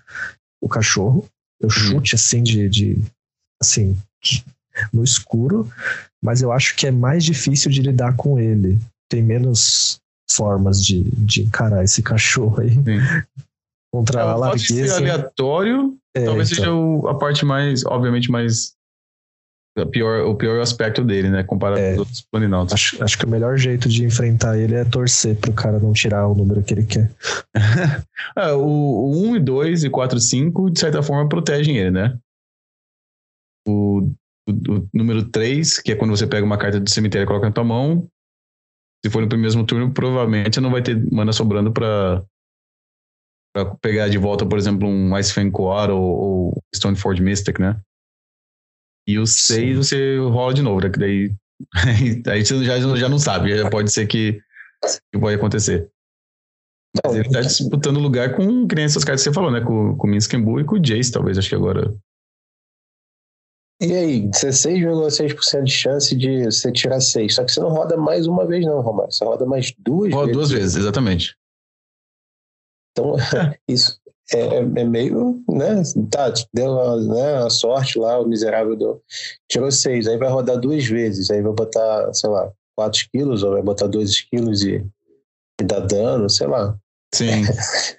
o cachorro. Eu uhum. chute assim de, de assim no escuro, mas eu acho que é mais difícil de lidar com ele. Tem menos formas de, de encarar esse cachorro aí. Sim. Contra é, a largueza. Pode ser aleatório, é, talvez então. seja o, a parte mais, obviamente, mais o pior, o pior aspecto dele, né? Comparado é, com os outros planinautas. Acho, acho que o melhor jeito de enfrentar ele é torcer pro cara não tirar o número que ele quer. é, o, o 1 e 2 e 4 e 5, de certa forma, protegem ele, né? O, o, o número 3, que é quando você pega uma carta do cemitério e coloca na tua mão, se for no mesmo turno, provavelmente não vai ter mana sobrando para pegar de volta, por exemplo, um Ice Fang Coar ou, ou Stoneforge Mystic, né? E o 6 você rola de novo, né? Que daí, aí você já, já não sabe, já pode ser que, que pode acontecer. Mas ele tá disputando lugar com que nem essas cartas que você falou, né? Com, com o Minskenbu e com o Jace, talvez, acho que agora. E aí, 16,6% de chance de você tirar 6. Só que você não roda mais uma vez, não, Romário. Você roda mais duas roda vezes. duas vezes, exatamente. Então, isso é, é, é, meio, né? Tá, deu a, né, a sorte lá, o miserável deu, tirou 6. Aí vai rodar duas vezes. Aí vai botar, sei lá, 4 quilos, ou vai botar 2 quilos e, e dar dano, sei lá. Sim.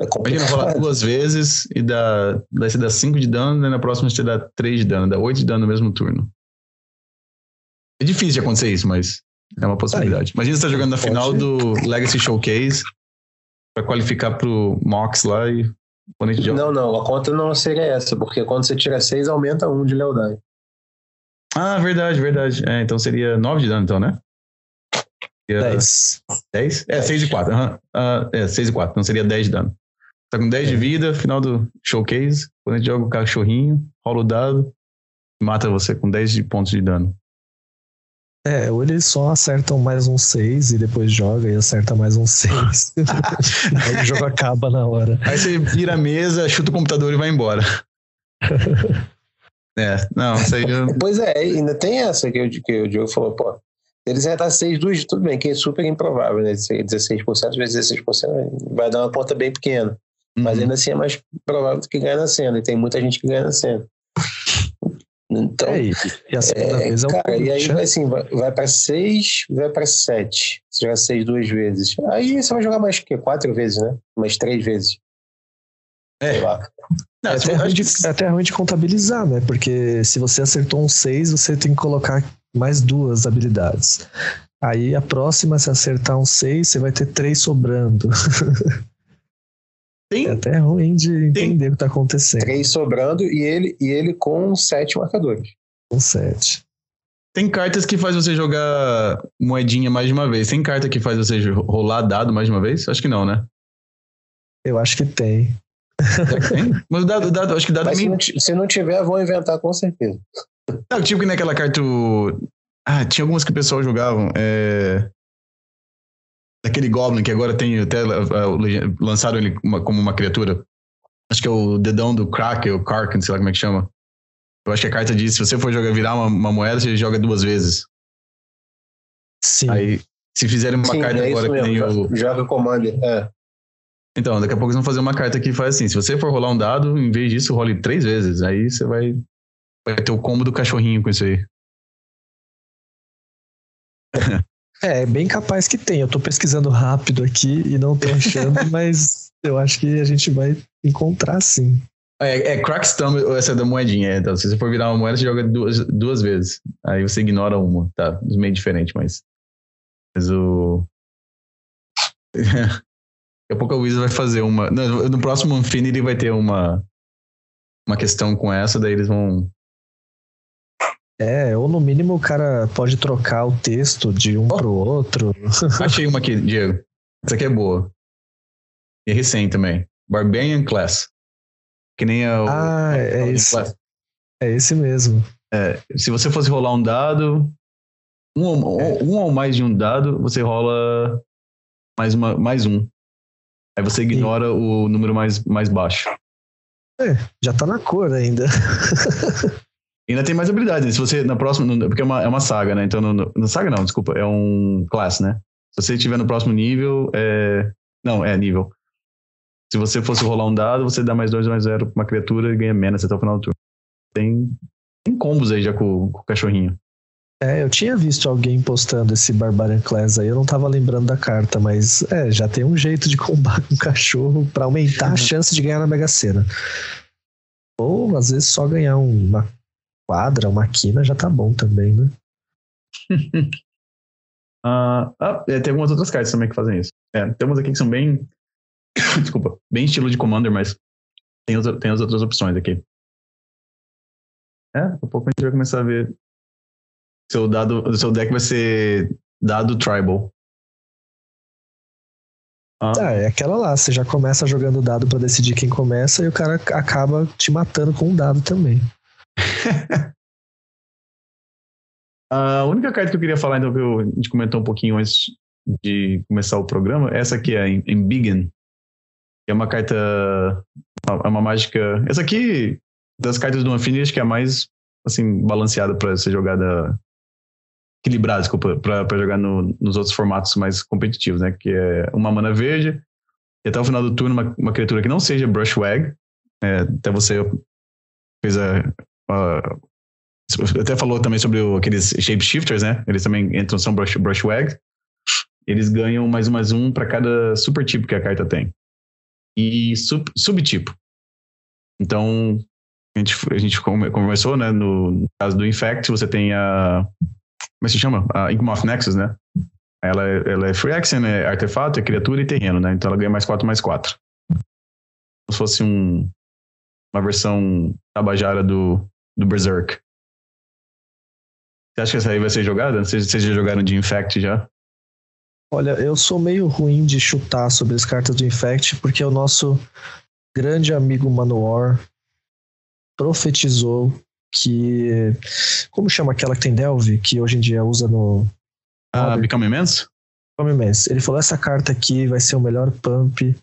É Imagina rolar duas vezes e dá, daí você dá 5 de dano, e na próxima você dá 3 de dano, dá 8 de dano no mesmo turno. É difícil de acontecer isso, mas é uma possibilidade. Imagina você tá jogando na final do Legacy Showcase para qualificar pro Mox lá e Não, não, a conta não seria essa, porque quando você tira 6, aumenta 1 um de lealdade. Ah, verdade, verdade. É, então seria 9 de dano, então, né? 10. 10? É, 6 e 4. Uhum. Uh, é, 6 e 4. Então seria 10 de dano. Tá com 10 é. de vida, final do showcase. Quando a gente joga o cachorrinho, rola o dado, mata você com 10 de pontos de dano. É, ou eles só acertam mais um 6 e depois joga e acerta mais um 6. Aí o jogo acaba na hora. Aí você vira a mesa, chuta o computador e vai embora. é, não, isso aí. Eu... Pois é, ainda tem essa que, eu, que o Diogo falou, pô. Ele acertar 6 duas, tudo bem, que é super improvável, né? 16% vezes 16% vai dar uma conta bem pequena. Mas uhum. ainda assim é mais provável do que ganhar na cena. E tem muita gente que ganha na cena. Então, é, e a segunda é, vez é um cara, e aí vai assim, vai, vai para seis, vai para sete. Você joga seis duas vezes. Aí você vai jogar mais que quatro vezes, né? Mais três vezes. É. Não, é, até ruim de, é até ruim de contabilizar, né? Porque se você acertou um seis, você tem que colocar mais duas habilidades. Aí a próxima, se acertar um seis, você vai ter três sobrando. Tem, é até ruim de entender tem, o que está acontecendo. Três sobrando e ele, e ele com sete marcadores. Com sete. Tem cartas que faz você jogar moedinha mais de uma vez. Tem carta que faz você rolar dado mais de uma vez? Acho que não, né? Eu acho que tem. tem? Mas o dado, dado, acho que dado Mas se, não, se não tiver, vão inventar com certeza. Não, tipo que naquela carta. Ah, tinha algumas que o pessoal jogavam. É aquele Goblin que agora tem até uh, lançaram ele uma, como uma criatura. Acho que é o dedão do Kraken, o Karken, sei lá como é que chama. Eu acho que a carta diz: se você for jogar, virar uma, uma moeda, você joga duas vezes. Sim. Aí, se fizerem uma Sim, carta é agora que tem o. Joga Commander, é. Então, daqui a pouco eles vão fazer uma carta que faz assim: se você for rolar um dado, em vez disso, role três vezes. Aí você vai, vai ter o combo do cachorrinho com isso aí. É, bem capaz que tem. Eu tô pesquisando rápido aqui e não tô achando, mas eu acho que a gente vai encontrar sim. É, é Crackstomp, essa é da moedinha. Então, se você for virar uma moeda, você joga duas, duas vezes. Aí você ignora uma, tá? Meio diferente, mas. Mas o. Daqui a pouco a Wizard vai fazer uma. No, no próximo Infinity vai ter uma. Uma questão com essa, daí eles vão é, ou no mínimo o cara pode trocar o texto de um oh. pro outro. Achei uma aqui, Diego. Essa aqui é boa. E recém também. Barbarian Class. Que nem é o. Ah, é esse. Class. É esse mesmo. É, se você fosse rolar um dado, um, é. um ou mais de um dado, você rola mais, uma, mais um. Aí você ignora e... o número mais, mais baixo. É, já tá na cor ainda. ainda tem mais habilidades. Né? Se você, na próxima, porque é uma, é uma saga, né? Então, no, no, saga não, desculpa, é um class, né? Se você estiver no próximo nível, é... Não, é nível. Se você fosse rolar um dado, você dá mais dois, mais zero pra uma criatura e ganha menos até o final do turno. Tem, tem combos aí já com, com o cachorrinho. É, eu tinha visto alguém postando esse Barbarian Class aí, eu não tava lembrando da carta, mas é, já tem um jeito de combar com cachorro para aumentar a chance de ganhar na Mega Sena. Ou às vezes só ganhar uma quadra, uma quina já tá bom também, né? ah, ah, é, tem algumas outras cartas também que fazem isso. É, temos aqui que são bem. Desculpa, bem estilo de Commander, mas tem, tem as outras opções aqui. É, daqui a pouco a gente vai começar a ver seu dado, seu deck vai ser dado tribal. Ah. ah. é aquela lá, você já começa jogando dado para decidir quem começa e o cara acaba te matando com um dado também. a única carta que eu queria falar, então, que a gente comentou um pouquinho antes de começar o programa, essa aqui é em Bigan. Que é uma carta. É uma mágica. Essa aqui, das cartas do Infinity, acho que é a mais assim, balanceada para ser jogada equilibrado, desculpa, para jogar no, nos outros formatos mais competitivos, né? Que é uma mana verde, e até o final do turno uma, uma criatura que não seja Brushwag, é, até você fez a, a, até falou também sobre o, aqueles shapeshifters, né? Eles também entram, são brush, brushwag. Eles ganham mais um mais um para cada super tipo que a carta tem. E sub, subtipo. Então, a gente, a gente conversou, né? No, no caso do Infect, você tem a como é se chama? A Inkmoth Nexus, né? Ela, é, ela é free action, é artefato, é criatura e terreno, né? Então ela ganha mais 4 mais 4. Como se fosse um, uma versão tabajara do, do Berserk. Você acha que essa aí vai ser jogada? Vocês, vocês já jogaram de Infect já? Olha, eu sou meio ruim de chutar sobre as cartas do Infect, porque o nosso grande amigo Manowar profetizou que. Como chama aquela que tem Delve, que hoje em dia usa no. Ah, Become Immense? Become Immense. Ele falou: essa carta aqui vai ser o melhor pump.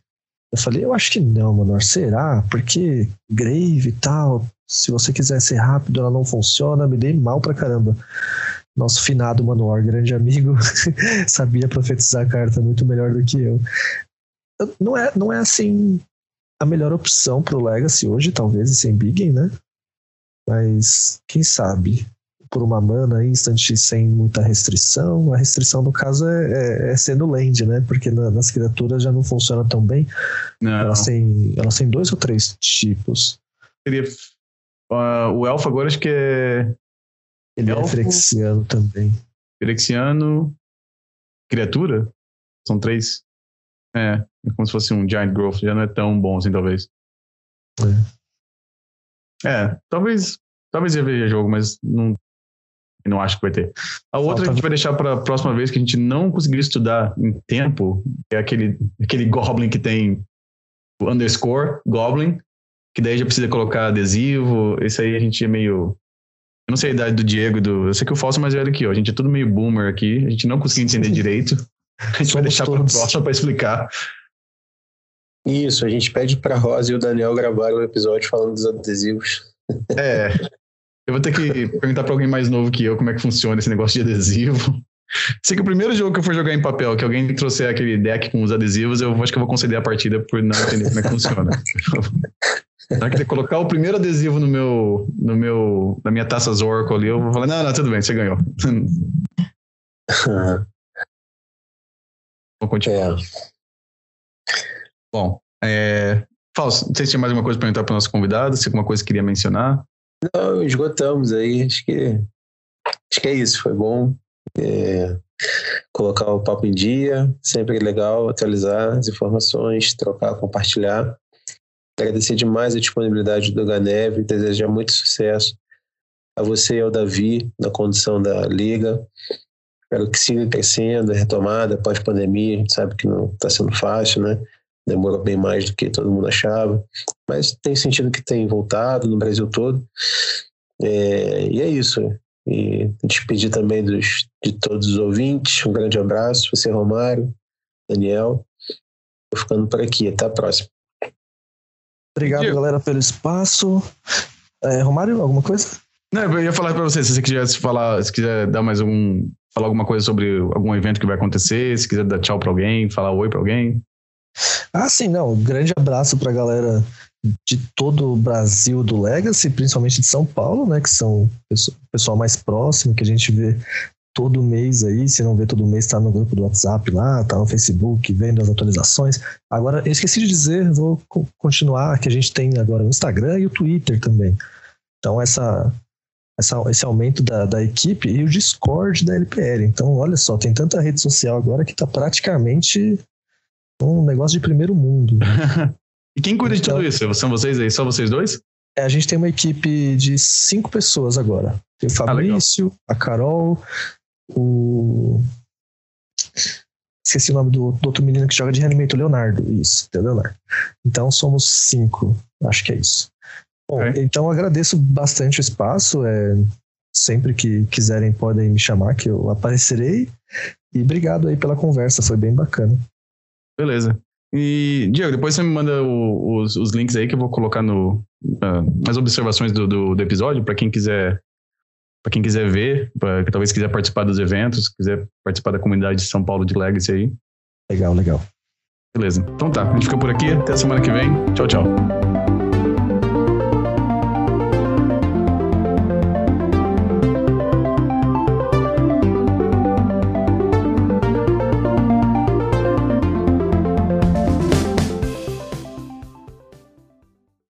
Eu falei: eu acho que não, mano. Será? Porque Grave e tal. Se você quiser ser rápido, ela não funciona. Me dei mal pra caramba. Nosso finado Manuar, grande amigo, sabia profetizar a carta muito melhor do que eu. Não é, não é assim a melhor opção pro Legacy hoje, talvez, sem Big, né? Mas quem sabe? Por uma mana instant sem muita restrição. A restrição, no caso, é, é, é sendo land, né? Porque na, nas criaturas já não funciona tão bem. Não. Elas têm, elas têm dois ou três tipos. Seria. Uh, o elfo agora acho que é. Ele é elfo, é Phyrexiano também. Phyrexiano. Criatura? São três. É, é como se fosse um Giant Growth, já não é tão bom assim, talvez. É. É, talvez, talvez eu veja jogo, mas não, não acho que vai ter. A outra Falta... que a gente vai deixar para a próxima vez que a gente não conseguir estudar em tempo é aquele, aquele Goblin que tem o underscore Goblin, que daí já precisa colocar adesivo. Esse aí a gente é meio. Eu não sei a idade do Diego, do... eu sei que o Falso é mais velho que eu. A gente é tudo meio boomer aqui, a gente não conseguiu entender direito. A gente Somos vai deixar para a próxima para explicar. Isso, a gente pede para Rosa e o Daniel gravar um episódio falando dos adesivos. É. Eu vou ter que perguntar para alguém mais novo que eu como é que funciona esse negócio de adesivo. Sei que o primeiro jogo que eu for jogar em papel, que alguém trouxer aquele deck com os adesivos, eu acho que eu vou conceder a partida por não entender como é que funciona. Será que colocar o primeiro adesivo no meu, no meu, na minha taça Zorco ali, eu vou falar, não, não, tudo bem, você ganhou. vou continuar. É. Bom, é... Fausto, não sei se tinha mais alguma coisa para perguntar para o nosso convidado, se alguma coisa queria mencionar. Não, esgotamos aí. Acho que, acho que é isso. Foi bom é... colocar o papo em dia. Sempre legal atualizar as informações, trocar, compartilhar. Agradecer demais a disponibilidade do Ganeve, desejar muito sucesso a você e ao Davi na condução da liga. Espero que siga crescendo, retomada pós-pandemia. A gente sabe que não está sendo fácil, né? demorou bem mais do que todo mundo achava, mas tem sentido que tem voltado no Brasil todo. É, e é isso. E despedir também dos, de todos os ouvintes. Um grande abraço. Você, Romário, Daniel. ficando por aqui. Até a próxima. Obrigado, Diego. galera, pelo espaço. É, Romário, alguma coisa? Não, eu ia falar para você, se você quisesse falar, se quiser dar mais um, falar alguma coisa sobre algum evento que vai acontecer, se quiser dar tchau para alguém, falar oi para alguém. Ah, sim, não. Um grande abraço para a galera de todo o Brasil do Legacy, principalmente de São Paulo, né, que são o pessoal mais próximo que a gente vê todo mês aí, se não vê todo mês, tá no grupo do WhatsApp lá, tá no Facebook, vendo as atualizações. Agora, eu esqueci de dizer, vou continuar, que a gente tem agora o Instagram e o Twitter também. Então, essa, essa esse aumento da, da equipe e o Discord da LPL. Então, olha só, tem tanta rede social agora que tá praticamente um negócio de primeiro mundo. e quem cuida então, de tudo isso? São vocês aí? Só vocês dois? É, a gente tem uma equipe de cinco pessoas agora. Tem o ah, Fabrício, ah, a Carol, o. Esqueci o nome do, do outro menino que joga de reanimento, Leonardo. Isso, o Leonardo. Então somos cinco, acho que é isso. Bom, é. então agradeço bastante o espaço. É, sempre que quiserem podem me chamar que eu aparecerei. E obrigado aí pela conversa, foi bem bacana. Beleza. E, Diego, depois você me manda o, os, os, links aí que eu vou colocar no, uh, as observações do, do, do episódio para quem quiser para quem quiser ver, para talvez quiser participar dos eventos, quiser participar da comunidade de São Paulo de Legacy aí. Legal, legal. Beleza. Então tá, a gente fica por aqui. Até a semana que vem. Tchau, tchau.